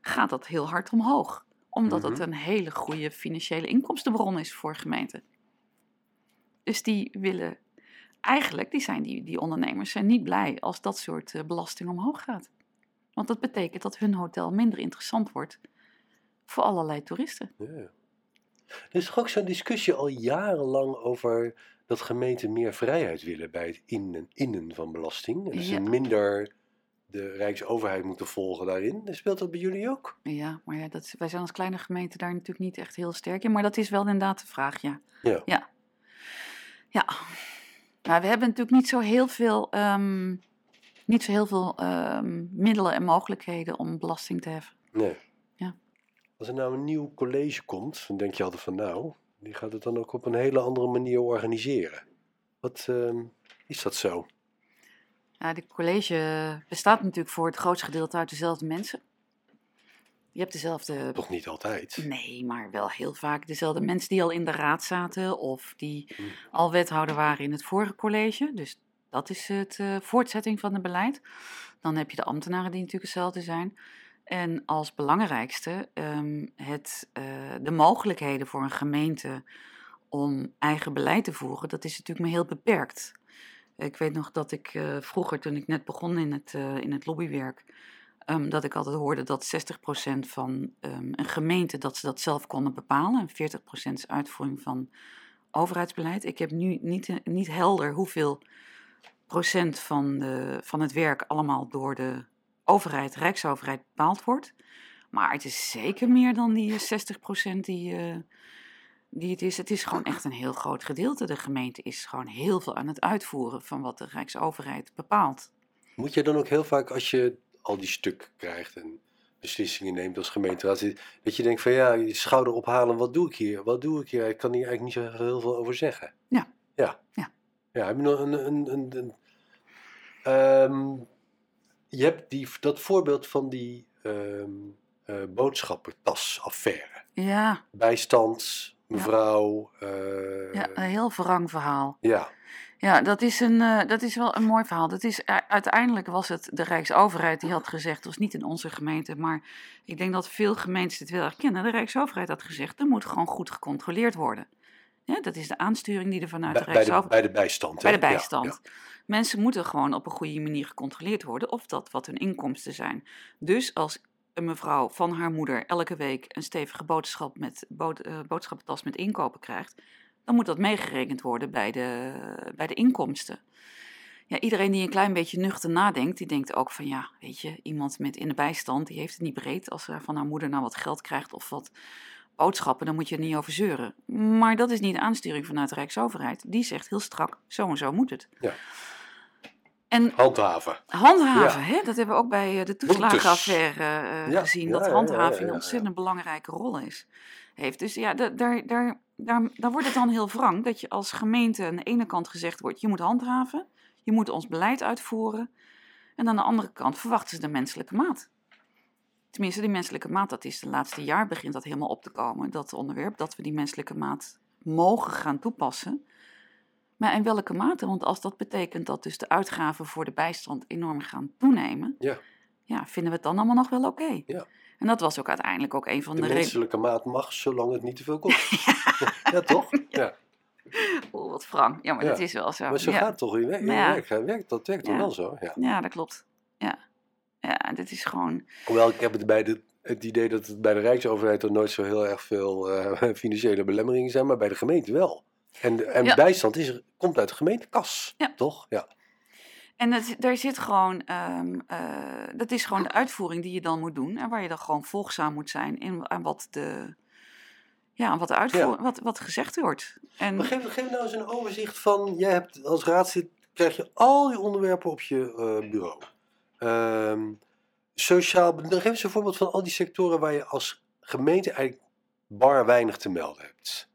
gaat dat heel hard omhoog. Omdat het Mhm. een hele goede financiële inkomstenbron is voor gemeenten. Dus die willen eigenlijk, die, zijn die, die ondernemers zijn niet blij als dat soort eh, belasting omhoog gaat. Want dat betekent dat hun hotel minder interessant wordt voor allerlei toeristen. Ja. Er is toch ook zo'n discussie al jarenlang over dat gemeenten meer vrijheid willen bij het innen, innen van belasting. En dus Ja. minder de Rijksoverheid moeten volgen daarin. Speelt dat bij jullie ook? Ja, maar ja, dat, wij zijn als kleine gemeente daar natuurlijk niet echt heel sterk in. Maar dat is wel inderdaad de vraag, ja. Ja. Ja. ja. Nou, we hebben natuurlijk niet zo heel veel, ehm, niet zo heel veel ehm, middelen en mogelijkheden om belasting te heffen. Nee. Ja. Als er nou een nieuw college komt, dan denk je altijd van nou, die gaat het dan ook op een hele andere manier organiseren. Wat ehm, is dat zo? Ja, de college bestaat natuurlijk voor het grootste gedeelte uit dezelfde mensen. Je hebt dezelfde. Toch niet altijd. Nee, maar wel heel vaak dezelfde mensen die al in de raad zaten of die Hm. al wethouder waren in het vorige college. Dus dat is het eh, voortzetting van het beleid. Dan heb je de ambtenaren die natuurlijk hetzelfde zijn. En als belangrijkste ehm, het, eh, de mogelijkheden voor een gemeente om eigen beleid te voeren, dat is natuurlijk maar heel beperkt. Ik weet nog dat ik eh, vroeger, toen ik net begon in het, in het lobbywerk, ehm, dat ik altijd hoorde dat 60% van ehm, een gemeente dat ze dat zelf konden bepalen en 40% is uitvoering van overheidsbeleid. Ik heb nu niet, niet helder hoeveel van, de, van het werk allemaal door de overheid, Rijksoverheid, bepaald wordt. Maar het is zeker meer dan die eh, 60% die, eh, die het is. Het is gewoon echt een heel groot gedeelte. De gemeente is gewoon heel veel aan het uitvoeren van wat de Rijksoverheid bepaalt. Moet je dan ook heel vaak als je al die stukken krijgt en beslissingen neemt als gemeenteraad, dat je denkt van ja, je schouder ophalen, wat doe ik hier? Wat doe ik hier? Ik kan hier eigenlijk niet zo heel veel over zeggen. Ja. Ja. Ja. Ja, heb je nog een... een, een, een ehm, je hebt die, dat voorbeeld van die ehm eh, boodschappentasaffaire. Ja, Bijstand, mevrouw. eh, ja een heel verrang verhaal. ja. Ja, dat is, een, eh, dat is wel een mooi verhaal. Dat is, uiteindelijk was het de Rijksoverheid die had gezegd, het was niet in onze gemeente, maar ik denk dat veel gemeentes dit wel herkennen. De Rijksoverheid had gezegd, er moet gewoon goed gecontroleerd worden. Ja, dat is de aansturing die er vanuit Bij, de bij, de, Rijksoverheid... bij de bijstand. Bij hè? de Ja, bijstand. ja. Mensen moeten gewoon op een goede manier gecontroleerd worden of dat wat hun inkomsten zijn. Dus als een mevrouw van haar moeder elke week een stevige boodschap met, bood, eh, boodschappentas met inkopen krijgt, dan moet dat meegerekend worden bij de, bij de inkomsten. Ja, iedereen die een klein beetje nuchter nadenkt, die denkt ook van ja, weet je, iemand met in de bijstand, die heeft het niet breed. Als ze van haar moeder nou wat geld krijgt of wat boodschappen, dan moet je er niet over zeuren. Maar dat is niet de aansturing vanuit de Rijksoverheid. Die zegt heel strak, zo en zo moet het. Ja. En Handhaven. handhaven, Ja. hè, dat hebben we ook bij eh, de toeslagenaffaire eh, Ja, gezien. ja, dat handhaving een ontzettend belangrijke rol is. Heeft. Dus ja, da- daar, daar, daar, daar wordt het dan heel wrang dat je als gemeente aan de ene kant gezegd wordt, je moet handhaven, je moet ons beleid uitvoeren. En aan de andere kant verwachten ze de menselijke maat. Tenminste, die menselijke maat, dat is de laatste jaar begint dat helemaal op te komen. Dat onderwerp, dat we die menselijke maat mogen gaan toepassen. Maar in welke mate? Want als dat betekent dat dus de uitgaven voor de bijstand enorm gaan toenemen, Ja. ja, vinden we het dan allemaal nog wel oké? Ja. En dat was ook uiteindelijk ook een van De de, redenen. menselijke maat mag, zolang het niet te veel kost. ja, toch? Ja. Oeh, wat wrang. Ja, maar dat is wel zo. Maar zo gaat toch werk, hè? werkt, dat werkt toch wel zo? Ja. ja, dat klopt. Ja. Ja, dit is gewoon. Hoewel ik heb het, bij de, het idee dat het bij de Rijksoverheid er nooit zo heel erg veel eh, financiële belemmeringen zijn, maar bij de gemeente wel. En, de- en Ja. bijstand is, komt uit de gemeentekas, Ja. toch? Ja. En dat, daar zit gewoon. ehm, eh, dat is gewoon de uitvoering die je dan moet doen. En waar je dan gewoon volgzaam moet zijn in aan wat de. Ja, aan wat, de uitvoer, wat, wat gezegd wordt. En, Maar geef, geef nou eens een overzicht van, jij hebt als raadslid, krijg je al die onderwerpen op je eh, bureau. Ehm, sociaal, be- geef eens een voorbeeld van al die sectoren waar je als gemeente eigenlijk bar weinig te melden hebt.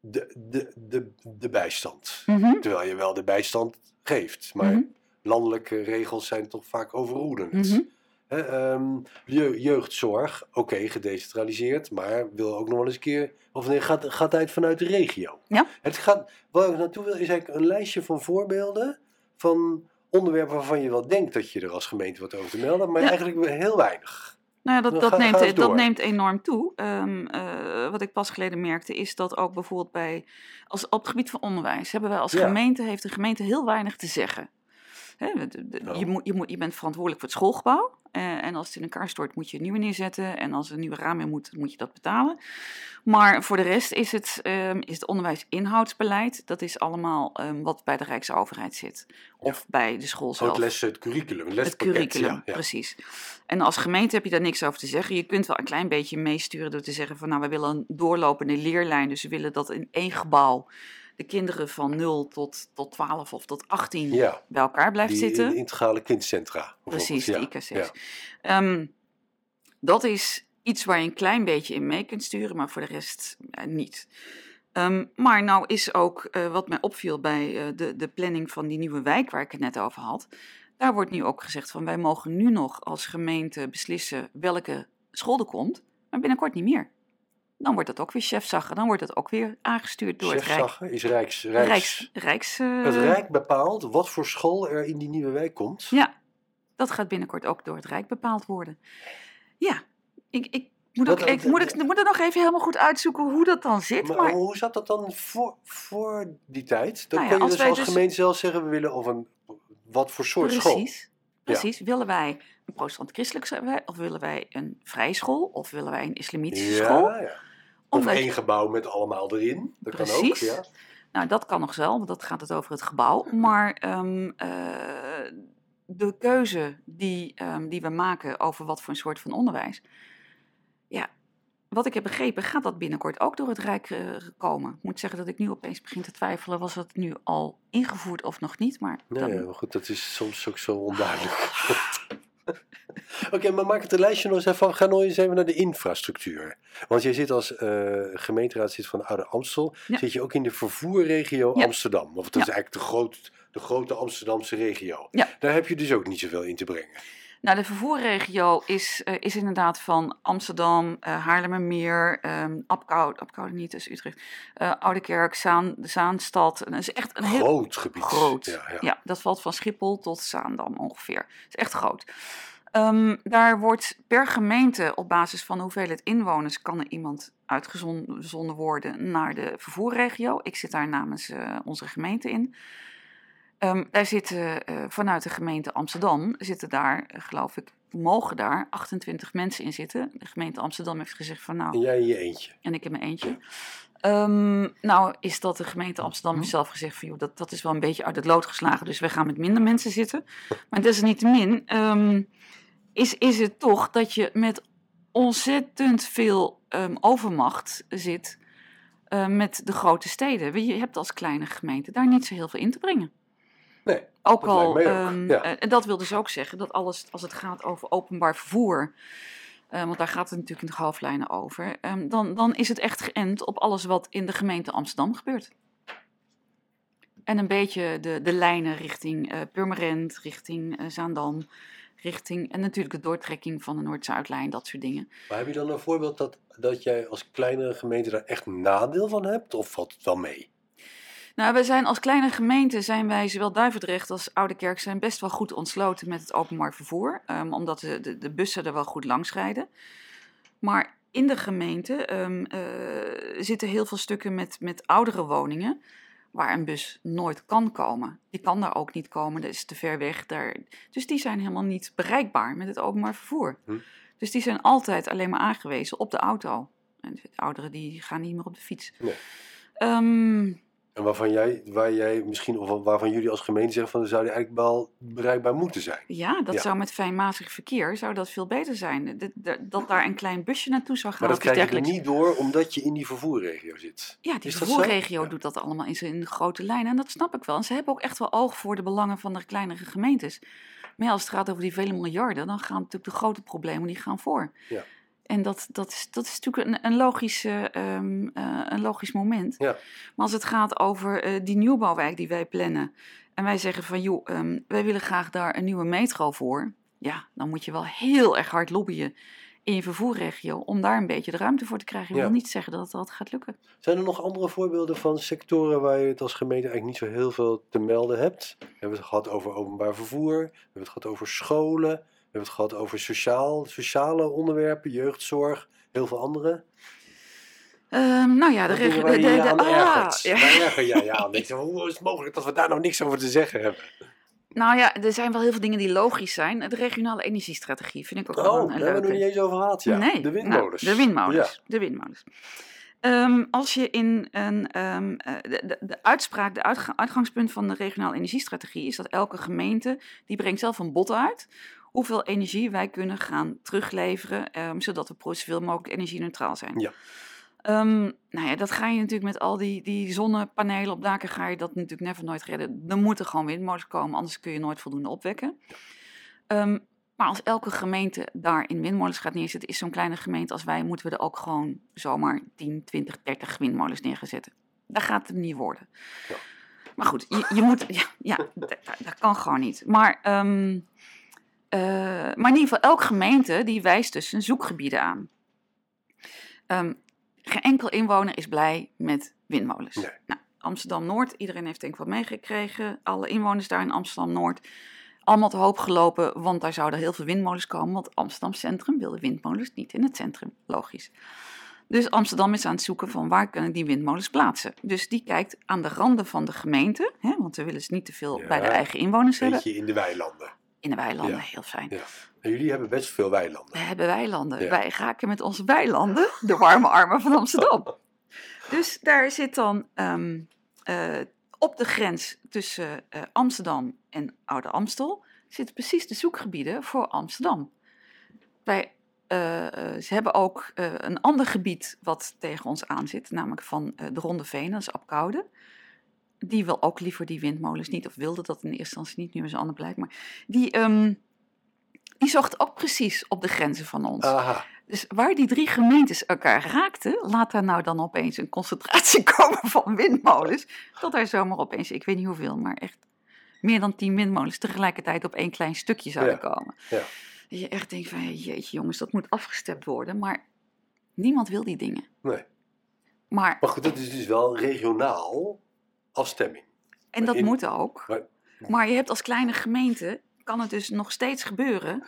De, de, de, de bijstand. Mhm, Terwijl je wel de bijstand geeft. Maar mhm, landelijke regels zijn toch vaak overroelend. mhm. Ehm, je- jeugdzorg, oké, gedecentraliseerd, maar wil ook nog wel eens een keer. Of nee, gaat, gaat uit vanuit de regio. Ja. Het gaat, waar ik naartoe wil, is eigenlijk een lijstje van voorbeelden van onderwerpen waarvan je wel denkt dat je er als gemeente wat over te melden, maar Ja. eigenlijk heel weinig. Nou ja, dat, Dan dat, ga- neemt, ga eens dat neemt enorm toe. Ehm, eh, wat ik pas geleden merkte, is dat ook bijvoorbeeld bij, als, op het gebied van onderwijs, hebben wij als Ja. gemeente, heeft de gemeente heel weinig te zeggen. Hè, de- de- Oh. je, moet, je, moet, je bent verantwoordelijk voor het schoolgebouw. eh, en als het in elkaar stort, moet je een nieuwe neerzetten. En als er een nieuwe raam in moet, moet je dat betalen. Maar voor de rest is het, ehm, is het onderwijs-inhoudsbeleid. Dat is allemaal ehm, wat bij de Rijksoverheid zit. Of bij de school Zo zelf. het het curriculum, het Het curriculum, ja, ja. precies. En als gemeente heb je daar niks over te zeggen. Je kunt wel een klein beetje meesturen door te zeggen van nou, we willen een doorlopende leerlijn. Dus we willen dat in één gebouw de kinderen van 0 tot, tot 12 of tot 18 Ja, bij elkaar blijft die zitten. in- integrale kindcentra. Precies, ja, de IKC's. ja. Ehm, dat is iets waar je een klein beetje in mee kunt sturen, maar voor de rest eh, niet. Ehm, maar nou is ook eh, wat mij opviel bij eh, de, de planning van die nieuwe wijk waar ik het net over had. Daar wordt nu ook gezegd van wij mogen nu nog als gemeente beslissen welke school er komt, maar binnenkort niet meer. Dan wordt dat ook weer chefzagger, dan wordt dat ook weer aangestuurd door het Rijk. Chefzagger is Rijks... Rijks, Rijks, Rijks eh, Het Rijk bepaalt wat voor school er in die nieuwe wijk komt. Ja, dat gaat binnenkort ook door het Rijk bepaald worden. Ja, ik, ik, moet, Dat- ik, dat- moet, ik moet er nog even helemaal goed uitzoeken hoe dat dan zit. Maar, Maar, hoe zat dat dan voor, voor die tijd? Dan Nou ja, kon je als dus als dus- gemeente zelf zeggen, we willen of een wat voor soort school. precies, precies. Willen wij een protestant-christelijk of willen wij een vrije school of willen wij een islamitische school? Ja, ja. Of je- één gebouw met allemaal erin. Dat kan ook. Precies. Ja. Nou, dat kan nog wel, want dat gaat het over het gebouw. Maar ehm, eh, de keuze die, ehm, die we maken over wat voor een soort van onderwijs. Ja, wat ik heb begrepen, gaat dat binnenkort ook door het Rijk eh, komen. Ik moet zeggen dat ik nu opeens begin te twijfelen, was het nu al ingevoerd of nog niet? Maar Nee, dan- ja, maar goed, dat is soms ook zo onduidelijk. Oké, maar maak het een lijstje nog eens even. Ga nog eens even naar de infrastructuur. Want jij zit als eh, gemeenteraad zit van Oude Amstel. Ja. Zit je ook in de vervoerregio Ja. Amsterdam. Of dat Ja. is eigenlijk de, groot, de grote Amsterdamse regio. Daar heb je dus ook niet zoveel in te brengen. Nou, de vervoerregio is, eh, is inderdaad van Amsterdam, eh Haarlemmermeer, ehm Apkoude, Apkoude niet, is Utrecht, eh Oudekerk, Zaan, Zaanstad. En dat is echt een heel Groot gebied. groot. Ja, ja. Ja, dat valt van Schiphol tot Zaandam ongeveer. Het is echt groot. Ehm, daar wordt per gemeente op basis van de hoeveelheid inwoners kan er iemand uitgezonden worden naar de vervoerregio. Ik zit daar namens onze gemeente in. Ehm, daar zitten eh, vanuit de gemeente Amsterdam, zitten daar, eh, geloof ik, mogen daar 28 mensen in zitten. De gemeente Amsterdam heeft gezegd van nou, En jij in je eentje. en ik heb mijn eentje. Ehm, nou is dat de gemeente Amsterdam heeft zelf gezegd van joh, dat, dat is wel een beetje uit het lood geslagen, dus we gaan met minder mensen zitten. Maar desalniettemin ehm is, is het toch dat je met ontzettend veel ehm, overmacht zit eh, met de grote steden. Je hebt als kleine gemeente daar niet zo heel veel in te brengen. Nee, Ook dat al, ook, ehm, ja. eh, en dat wil dus ook zeggen dat alles, als het gaat over openbaar vervoer, eh, want daar gaat het natuurlijk in de hoofdlijnen over, ehm, dan, dan is het echt geënt op alles wat in de gemeente Amsterdam gebeurt. En een beetje de, de lijnen richting eh, Purmerend, richting eh, Zaandam, richting, en natuurlijk de doortrekking van de Noord-Zuidlijn, dat soort dingen. Maar heb je dan een voorbeeld dat, dat jij als kleinere gemeente daar echt nadeel van hebt? Of valt het wel mee? Nou, wij zijn als kleine gemeente, zijn wij zowel Duivendrecht als Oudekerk zijn best wel goed ontsloten met het openbaar vervoer. ehm, omdat de, de, de bussen er wel goed langs rijden. Maar in de gemeente ehm, eh, zitten heel veel stukken met, met oudere woningen waar een bus nooit kan komen. Die kan daar ook niet komen, dat is te ver weg. Daar, dus die zijn helemaal niet bereikbaar met het openbaar vervoer. Hm. Dus die zijn altijd alleen maar aangewezen op de auto. En de ouderen die gaan niet meer op de fiets. Nee. Ehm, En waarvan jij, waar jij misschien, of waarvan jullie als gemeente zeggen van, ze zouden eigenlijk wel bereikbaar moeten zijn. Ja, dat Ja. zou met fijnmazig verkeer zou dat veel beter zijn. Dat, dat, dat daar een klein busje naartoe zou gaan Maar dat krijg je er niet door, omdat je in die vervoerregio zit. Ja, die Is vervoerregio doet dat allemaal in zijn grote lijnen. En dat snap ik wel. En ze hebben ook echt wel oog voor de belangen van de kleinere gemeentes. Maar ja, als het gaat over die vele miljarden, dan gaan natuurlijk de grote problemen die gaan voor. Ja. En dat, dat, is, dat is natuurlijk een, een, logische, ehm, eh, een logisch moment. Ja. Maar als het gaat over eh, die nieuwbouwwijk die wij plannen. En wij zeggen van, joh, ehm, wij willen graag daar een nieuwe metro voor. Ja, dan moet je wel heel erg hard lobbyen in je vervoerregio om daar een beetje de ruimte voor te krijgen. Ik Ja. wil niet zeggen dat altijd gaat lukken. Zijn er nog andere voorbeelden van sectoren waar je het als gemeente eigenlijk niet zo heel veel te melden hebt? We hebben het gehad over openbaar vervoer, we hebben het gehad over scholen, hebben het gehad over sociaal, sociale onderwerpen, jeugdzorg, heel veel andere. Ehm, nou ja, de Wat dingen reg- waar de, de, ah, ja. Waar erger jij je aan? Denk je, hoe is het mogelijk dat we daar nou niks over te zeggen hebben? Nou ja, er zijn wel heel veel dingen die logisch zijn. De regionale energiestrategie vind ik ook wel Oh, een daar hebben we nog leuke. niet eens over gehad. Ja. Nee, de nou, windmolens. de windmolens. Ja. De windmolens. Ehm, als je in een. ehm, eh, de, de, de uitspraak, de uitga- uitgangspunt van de regionale energiestrategie is dat elke gemeente. die brengt zelf een bod uit. Hoeveel energie wij kunnen gaan terugleveren. ehm, zodat we zoveel mogelijk energie-neutraal zijn. Ja. Ehm, nou ja, dat ga je natuurlijk met al die, die zonnepanelen op daken. ga je dat natuurlijk never nooit redden. Er moeten gewoon windmolens komen, anders kun je nooit voldoende opwekken. Ehm, Maar als elke gemeente daarin windmolens gaat neerzetten, is zo'n kleine gemeente als wij, moeten we er ook gewoon zomaar 10, 20, 30 windmolens neerzetten. Dat gaat het niet worden. Ja. Maar goed, je, je moet, ja, ja dat, kan gewoon niet. Maar, eh, maar in ieder geval, elke gemeente die wijst dus zijn zoekgebieden aan. Ehm, geen enkel inwoner is blij met windmolens. Nee. Nou, Amsterdam-Noord, iedereen heeft denk ik wat meegekregen. Alle inwoners daar in Amsterdam-Noord. Allemaal te hoop gelopen, want daar zouden heel veel windmolens komen. Want Amsterdam Centrum wilde windmolens niet in het centrum, logisch. Dus Amsterdam is aan het zoeken van waar kunnen die windmolens plaatsen. Dus die kijkt aan de randen van de gemeente, hè, want we willen ze niet te veel Ja, bij de eigen inwoners hebben. Beetje in de weilanden. In de weilanden, Ja. heel fijn. Ja. En jullie hebben best veel weilanden. We hebben weilanden. Ja. Wij raken met onze weilanden de warme armen van Amsterdam. Dus daar zit dan ehm, eh, op de grens tussen eh, Amsterdam en Oude Amstel... zitten precies de zoekgebieden voor Amsterdam. Wij, eh, ze hebben ook een ander gebied wat tegen ons aan zit... namelijk van de Ronde Veen, dat is Apkoude. Die wil ook liever die windmolens niet, of wilde dat in eerste instantie niet, nu is een ander beleid. Maar die, ehm, die zocht ook precies op de grenzen van ons. Aha. Dus waar die drie gemeentes elkaar raakten, laat daar nou dan opeens een concentratie komen van windmolens. Dat daar zomaar opeens, ik weet niet hoeveel, maar echt meer dan tien windmolens tegelijkertijd op één klein stukje zouden Ja, komen. ja. Dat je echt denkt van, jeetje jongens, dat moet afgestept worden. Maar niemand wil die dingen. Nee. Maar, Maar goed, dat is dus wel regionaal afstemming. en dat in- moet ook. maar- Maar je hebt als kleine gemeente, kan het dus nog steeds gebeuren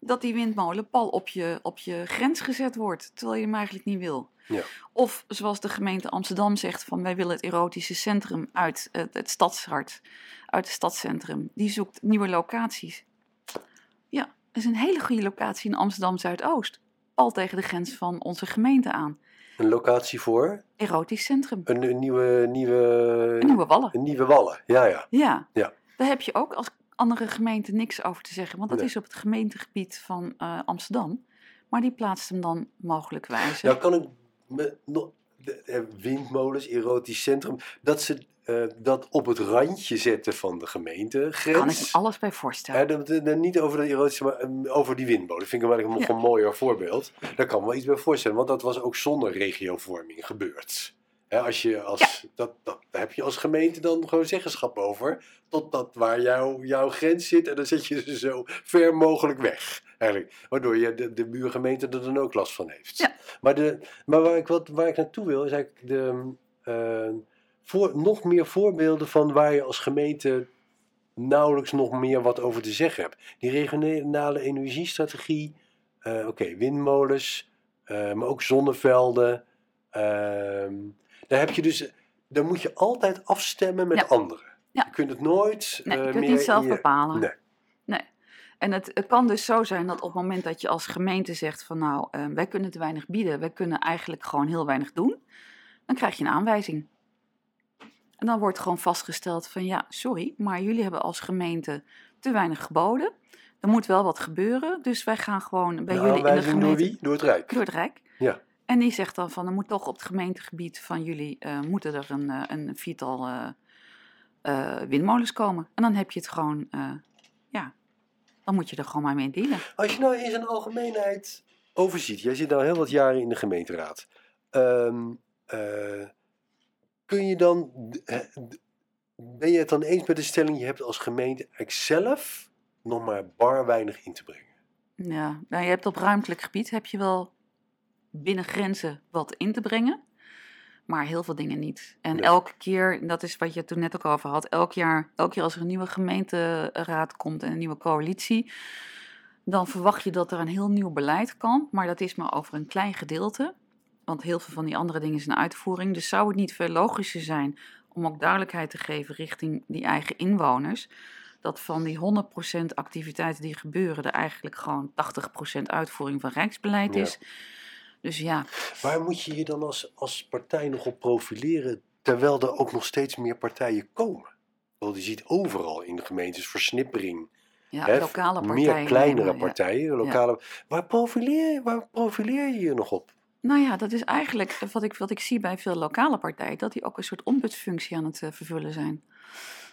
dat die windmolen pal op je, op je grens gezet wordt, terwijl je hem eigenlijk niet wil. Ja. Of zoals de gemeente Amsterdam zegt van wij willen het erotische centrum uit het, het stadshart, uit het stadscentrum. Die zoekt nieuwe locaties. Ja, dat is een hele goede locatie in Amsterdam Zuidoost. Pal tegen de grens van onze gemeente aan. Een locatie voor Erotisch centrum. een, een nieuwe, nieuwe, Een nieuwe wallen. een nieuwe wallen. Ja, ja. Ja. Ja. Daar heb je ook als andere gemeente niks over te zeggen, want dat Nee. is op het gemeentegebied van eh, Amsterdam. Maar die plaatst hem dan mogelijkwijze. Nou kan ik me nog de, windmolens, erotisch centrum, dat ze eh, dat op het randje zetten van de gemeentegrens. kan ik me alles bij voorstellen. Dat- dat- dat- niet over de erotische, maar eh, over die windmolen. Vind ik wel nog Ja. een mooier voorbeeld. Daar kan ik me wel iets bij voorstellen, want dat was ook zonder regiovorming gebeurd. Als je als, dat, dat, daar heb je als gemeente dan gewoon zeggenschap over. Tot dat waar jouw jouw grens zit en dan zet je ze zo ver mogelijk weg. Eigenlijk. Waardoor je de, de buurgemeente er dan ook last van heeft. Ja. Maar, de, maar waar, ik wat, waar ik naartoe wil is eigenlijk de, eh, voor, nog meer voorbeelden van waar je als gemeente nauwelijks nog meer wat over te zeggen hebt. Die regionale energiestrategie, eh, oké, windmolens, eh, maar ook zonnevelden. ehm, daar heb je dus, daar moet je altijd afstemmen met Ja. anderen. Ja. Je kunt het nooit Nee, eh, je kunt meer niet zelf je- bepalen. Nee. Nee. En het, het kan dus zo zijn dat op het moment dat je als gemeente zegt van nou, wij kunnen te weinig bieden, wij kunnen eigenlijk gewoon heel weinig doen, dan krijg je een aanwijzing. En dan wordt gewoon vastgesteld van ja, sorry, maar jullie hebben als gemeente te weinig geboden. Er moet wel wat gebeuren, dus wij gaan gewoon bij jullie in de aanwijzing door gemeente wie? Door het Rijk. door het Rijk. Ja. En die zegt dan van, er moet toch op het gemeentegebied van jullie, eh, moeten er een, eh, een viertal eh, windmolens komen. En dan heb je het gewoon, ja, dan moet je er gewoon maar mee dealen. Als je nou in zijn algemeenheid overziet, jij zit nou heel wat jaren in de gemeenteraad. Ehm, eh, kun je dan, eh, ben je het dan eens met de stelling, je hebt als gemeente eigenlijk zelf nog maar bar weinig in te brengen? Ja, nou, je hebt op ruimtelijk gebied, heb je wel binnen grenzen wat in te brengen. Maar heel veel dingen niet. En Nee. elke keer, dat is wat je toen net ook over had, elk jaar, elk jaar als er een nieuwe gemeenteraad komt en een nieuwe coalitie, dan verwacht je dat er een heel nieuw beleid kan. Maar dat is maar over een klein gedeelte. Want heel veel van die andere dingen zijn uitvoering. Dus zou het niet veel logischer zijn om ook duidelijkheid te geven richting die eigen inwoners. Dat van die 100% activiteiten die gebeuren, er eigenlijk gewoon 80% uitvoering van rijksbeleid Ja. is. Dus ja, Waar moet je je dan als, als partij nog op profileren, terwijl er ook nog steeds meer partijen komen? Want je ziet overal in de gemeentes versnippering. ja lokale partijen. Meer kleinere partijen. Lokale, waar, profileer, waar profileer je je nog op? Nou ja, dat is eigenlijk wat ik, wat ik zie bij veel lokale partijen, dat die ook een soort ombudsfunctie aan het eh, vervullen zijn.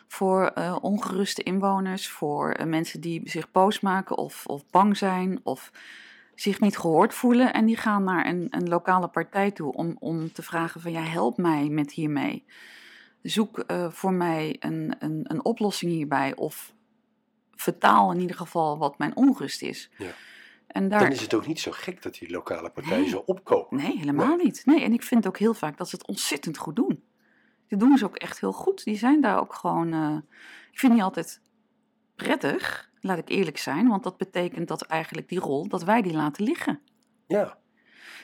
voor eh, ongeruste inwoners, voor eh, mensen die zich boos maken of, of bang zijn of zich niet gehoord voelen. En die gaan naar een, een lokale partij toe om, om te vragen van ja, help mij met hiermee. Zoek voor mij een, een, een oplossing hierbij of vertaal in ieder geval wat mijn onrust is. Ja. En daar, Dan is het ook niet zo gek dat die lokale partijen Nee. zo opkomen. Nee, helemaal niet. Nee, en ik vind ook heel vaak dat ze het ontzettend goed doen. Die doen ze ook echt heel goed. Die zijn daar ook gewoon. eh, ik vind die altijd prettig, laat ik eerlijk zijn. Want dat betekent dat eigenlijk die rol, dat wij die laten liggen. Ja,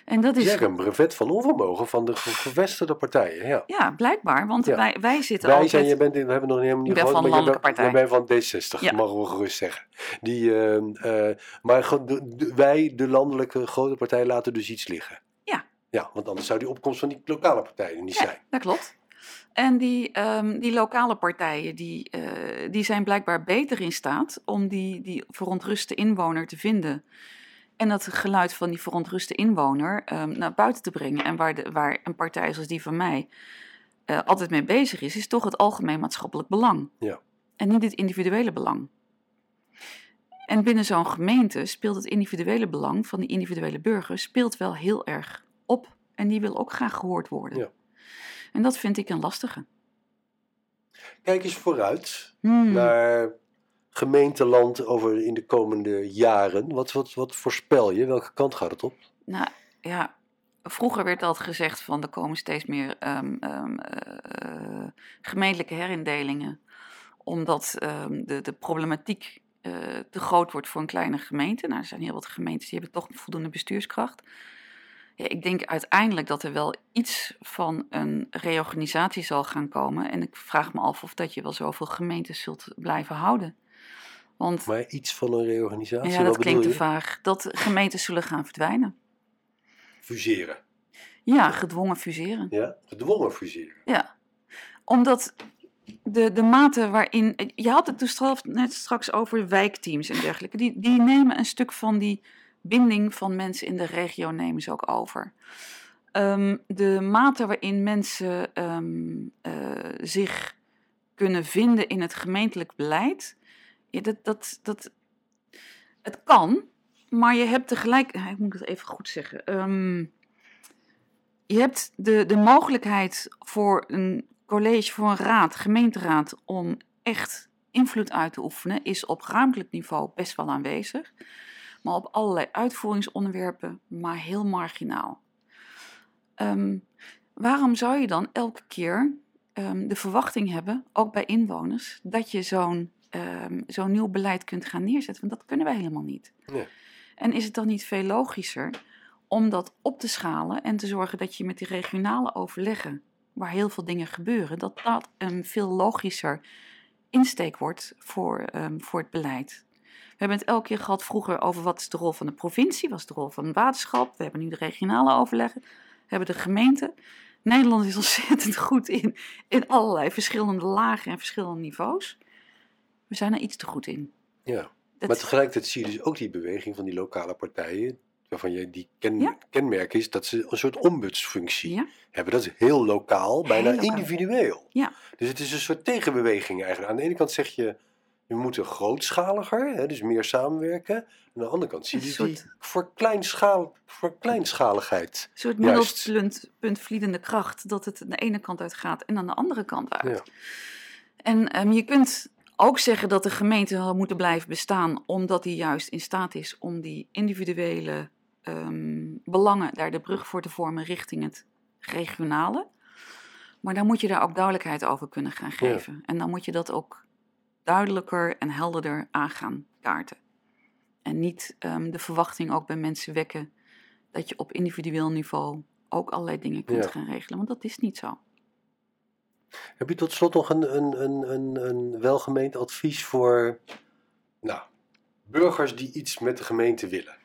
En dat is. zeg een brevet van onvermogen van de ge- gevestigde partijen. Ja. Ja, blijkbaar. Want Ja. wij, wij zitten Wij altijd. zijn, je bent in, we hebben nog niet helemaal niet Ik ben gehoord, van landelijke partij. Bent van D60, Ja. mogen we gerust zeggen. Die, eh, eh, maar wij, de landelijke grote partij, laten dus iets liggen. Ja. Ja, want anders zou die opkomst van die lokale partijen niet zijn. Dat klopt. En die, ehm, die lokale partijen die, eh, die zijn blijkbaar beter in staat om die, die verontruste inwoner te vinden. En dat geluid van die verontruste inwoner ehm, naar buiten te brengen. En waar, de, waar een partij zoals die van mij eh, altijd mee bezig is, is toch het algemeen maatschappelijk belang. Ja. En niet het individuele belang. En binnen zo'n gemeente speelt het individuele belang van die individuele burger speelt wel heel erg op. En die wil ook graag gehoord worden. Ja. En dat vind ik een lastige. Kijk eens vooruit Hmm. naar gemeenteland over in de komende jaren. Wat, wat, wat voorspel je? Welke kant gaat het op? Nou ja, vroeger werd altijd gezegd van er komen steeds meer ehm, ehm, eh, gemeentelijke herindelingen. Omdat ehm, de, de problematiek eh, te groot wordt voor een kleine gemeente. Nou, er zijn heel wat gemeentes die hebben toch voldoende bestuurskracht. Ja, ik denk uiteindelijk dat er wel iets van een reorganisatie zal gaan komen. En ik vraag me af of dat je wel zoveel gemeentes zult blijven houden. Want Maar iets van een reorganisatie, ja, dat klinkt te vaag. Dat gemeentes zullen gaan verdwijnen. Fuseren. Ja, gedwongen fuseren. Ja? Gedwongen fuseren. Ja, omdat de, de mate waarin. Je had het dus straks- net straks over wijkteams en dergelijke. Die, die nemen een stuk van die binding van mensen in de regio nemen ze ook over. Ehm, de mate waarin mensen ehm, eh, zich kunnen vinden in het gemeentelijk beleid. Dat, dat, dat, het kan, maar je hebt tegelijk. Ik moet het even goed zeggen. Ehm, je hebt de, de mogelijkheid voor een college, voor een raad, gemeenteraad, om echt invloed uit te oefenen, is op ruimtelijk niveau best wel aanwezig. Maar op allerlei uitvoeringsonderwerpen, maar heel marginaal. Ehm, waarom zou je dan elke keer ehm, de verwachting hebben, ook bij inwoners, dat je zo'n ehm, zo'n nieuw beleid kunt gaan neerzetten? Want dat kunnen wij helemaal niet. Nee. En is het dan niet veel logischer om dat op te schalen en te zorgen dat je met die regionale overleggen, waar heel veel dingen gebeuren, dat dat een veel logischer insteek wordt voor, ehm, voor het beleid. We hebben het elke keer gehad vroeger over wat is de rol van de provincie, wat is de rol van het waterschap. We hebben nu de regionale overleggen, we hebben de gemeente. Nederland is ontzettend goed in, in allerlei verschillende lagen en verschillende niveaus. We zijn er iets te goed in. Ja. Dat- Maar tegelijkertijd zie je dus ook die beweging van die lokale partijen, waarvan je die ken, Ja. kenmerk is dat ze een soort ombudsfunctie ja, hebben. Dat is heel lokaal, bijna lokaal. individueel. Ja. Dus het is een soort tegenbeweging eigenlijk. Aan de ene kant zeg je, we moeten grootschaliger, hè, dus meer samenwerken. Aan de andere kant zie je die voor, kleinschaal, voor kleinschaligheid. een soort middelpunt punt vliedende kracht, dat het aan de ene kant uit gaat en aan de andere kant uit. Ja. En ehm, je kunt ook zeggen dat de gemeente wel moeten blijven bestaan, omdat die juist in staat is om die individuele ehm, belangen daar de brug voor te vormen richting het regionale. Maar dan moet je daar ook duidelijkheid over kunnen gaan geven. En dan moet je dat ook duidelijker en helderder aan gaan kaarten. En niet ehm, de verwachting ook bij mensen wekken dat je op individueel niveau ook allerlei dingen kunt Ja. gaan regelen. Want dat is niet zo. Heb je tot slot nog een, een, een, een, een welgemeend advies voor nou, burgers die iets met de gemeente willen?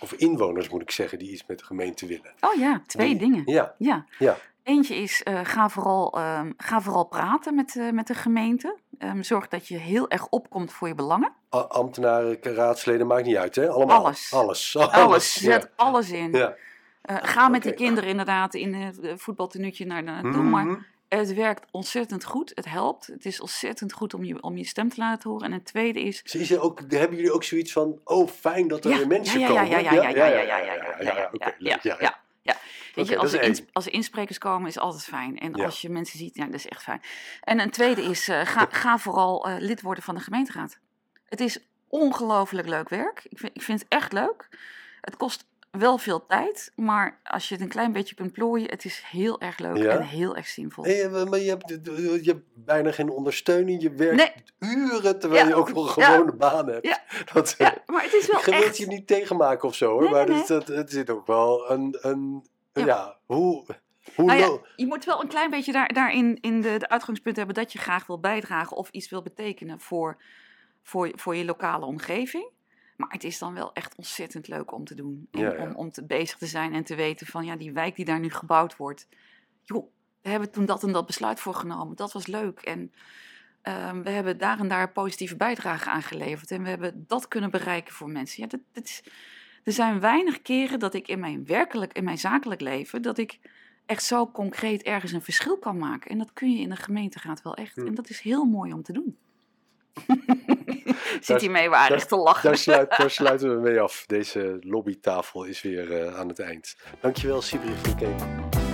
Of inwoners moet ik zeggen, die iets met de gemeente willen. Oh ja, twee dingen. Ja, Ja. Ja. Eentje is, eh, ga, vooral, ehm, ga vooral praten met, eh, met de gemeente. Ehm, zorg dat je heel erg opkomt voor je belangen. A- ambtenaren, raadsleden, maakt niet uit hè? Allemaal. Alles. Alles. Alles, zet alles in. Ja. Eh, ga met die Oké. kinderen inderdaad in een voetbaltenuutje naar naartoe. Maar Mhm. Het werkt ontzettend goed. Het helpt. Het is ontzettend goed om je, om je stem te laten horen. En het tweede is. Dus is er ook, hebben jullie ook zoiets van, oh fijn dat er Ja, weer mensen ja, ja, komen? ja, ja, ja, ja, ja, ja, ja, ja, ja, ja, ja, ja, ja, ja. Weet je, als er, ins- als er insprekers komen, is altijd fijn. En als je mensen ziet, ja, dat is echt fijn. En een tweede is, eh, ga, ga vooral eh, lid worden van de gemeenteraad. Het is ongelooflijk leuk werk. Ik vind, ik vind het echt leuk. Het kost wel veel tijd, maar als je het een klein beetje kunt plooien, het is heel erg leuk Ja? en heel erg zinvol. Maar je hebt, je hebt bijna geen ondersteuning. Je werkt Nee. uren terwijl Ja, je ook nog een ja. gewone baan hebt. Dat, Ja, maar het is wel het echt... je niet tegenmaken of zo hoor. Nee, maar nee, Het, het, zit ook wel een. een ja. Hoe. hoe Nou ja, je moet wel een klein beetje daar, daarin in de, de uitgangspunt hebben dat je graag wil bijdragen of iets wil betekenen voor, voor, voor je lokale omgeving. Maar het is dan wel echt ontzettend leuk om te doen. En Ja, ja. Om, om te, bezig te zijn en te weten van ja, die wijk die daar nu gebouwd wordt. Joh, we hebben toen dat en dat besluit voor genomen. Dat was leuk. En ehm, we hebben daar en daar positieve bijdrage aan geleverd. En we hebben dat kunnen bereiken voor mensen. Ja, dat, dat is, er zijn weinig keren dat ik in mijn werkelijk, in mijn zakelijk leven, dat ik echt zo concreet ergens een verschil kan maken. En dat kun je in de gemeenteraad wel echt. Hm. En dat is heel mooi om te doen. Daar- Zit hij mee waardig te lachen. Daar, sluit, daar sluiten we mee af. Deze lobbytafel is weer eh, aan het eind. Dankjewel, Sibri, voor het kijken.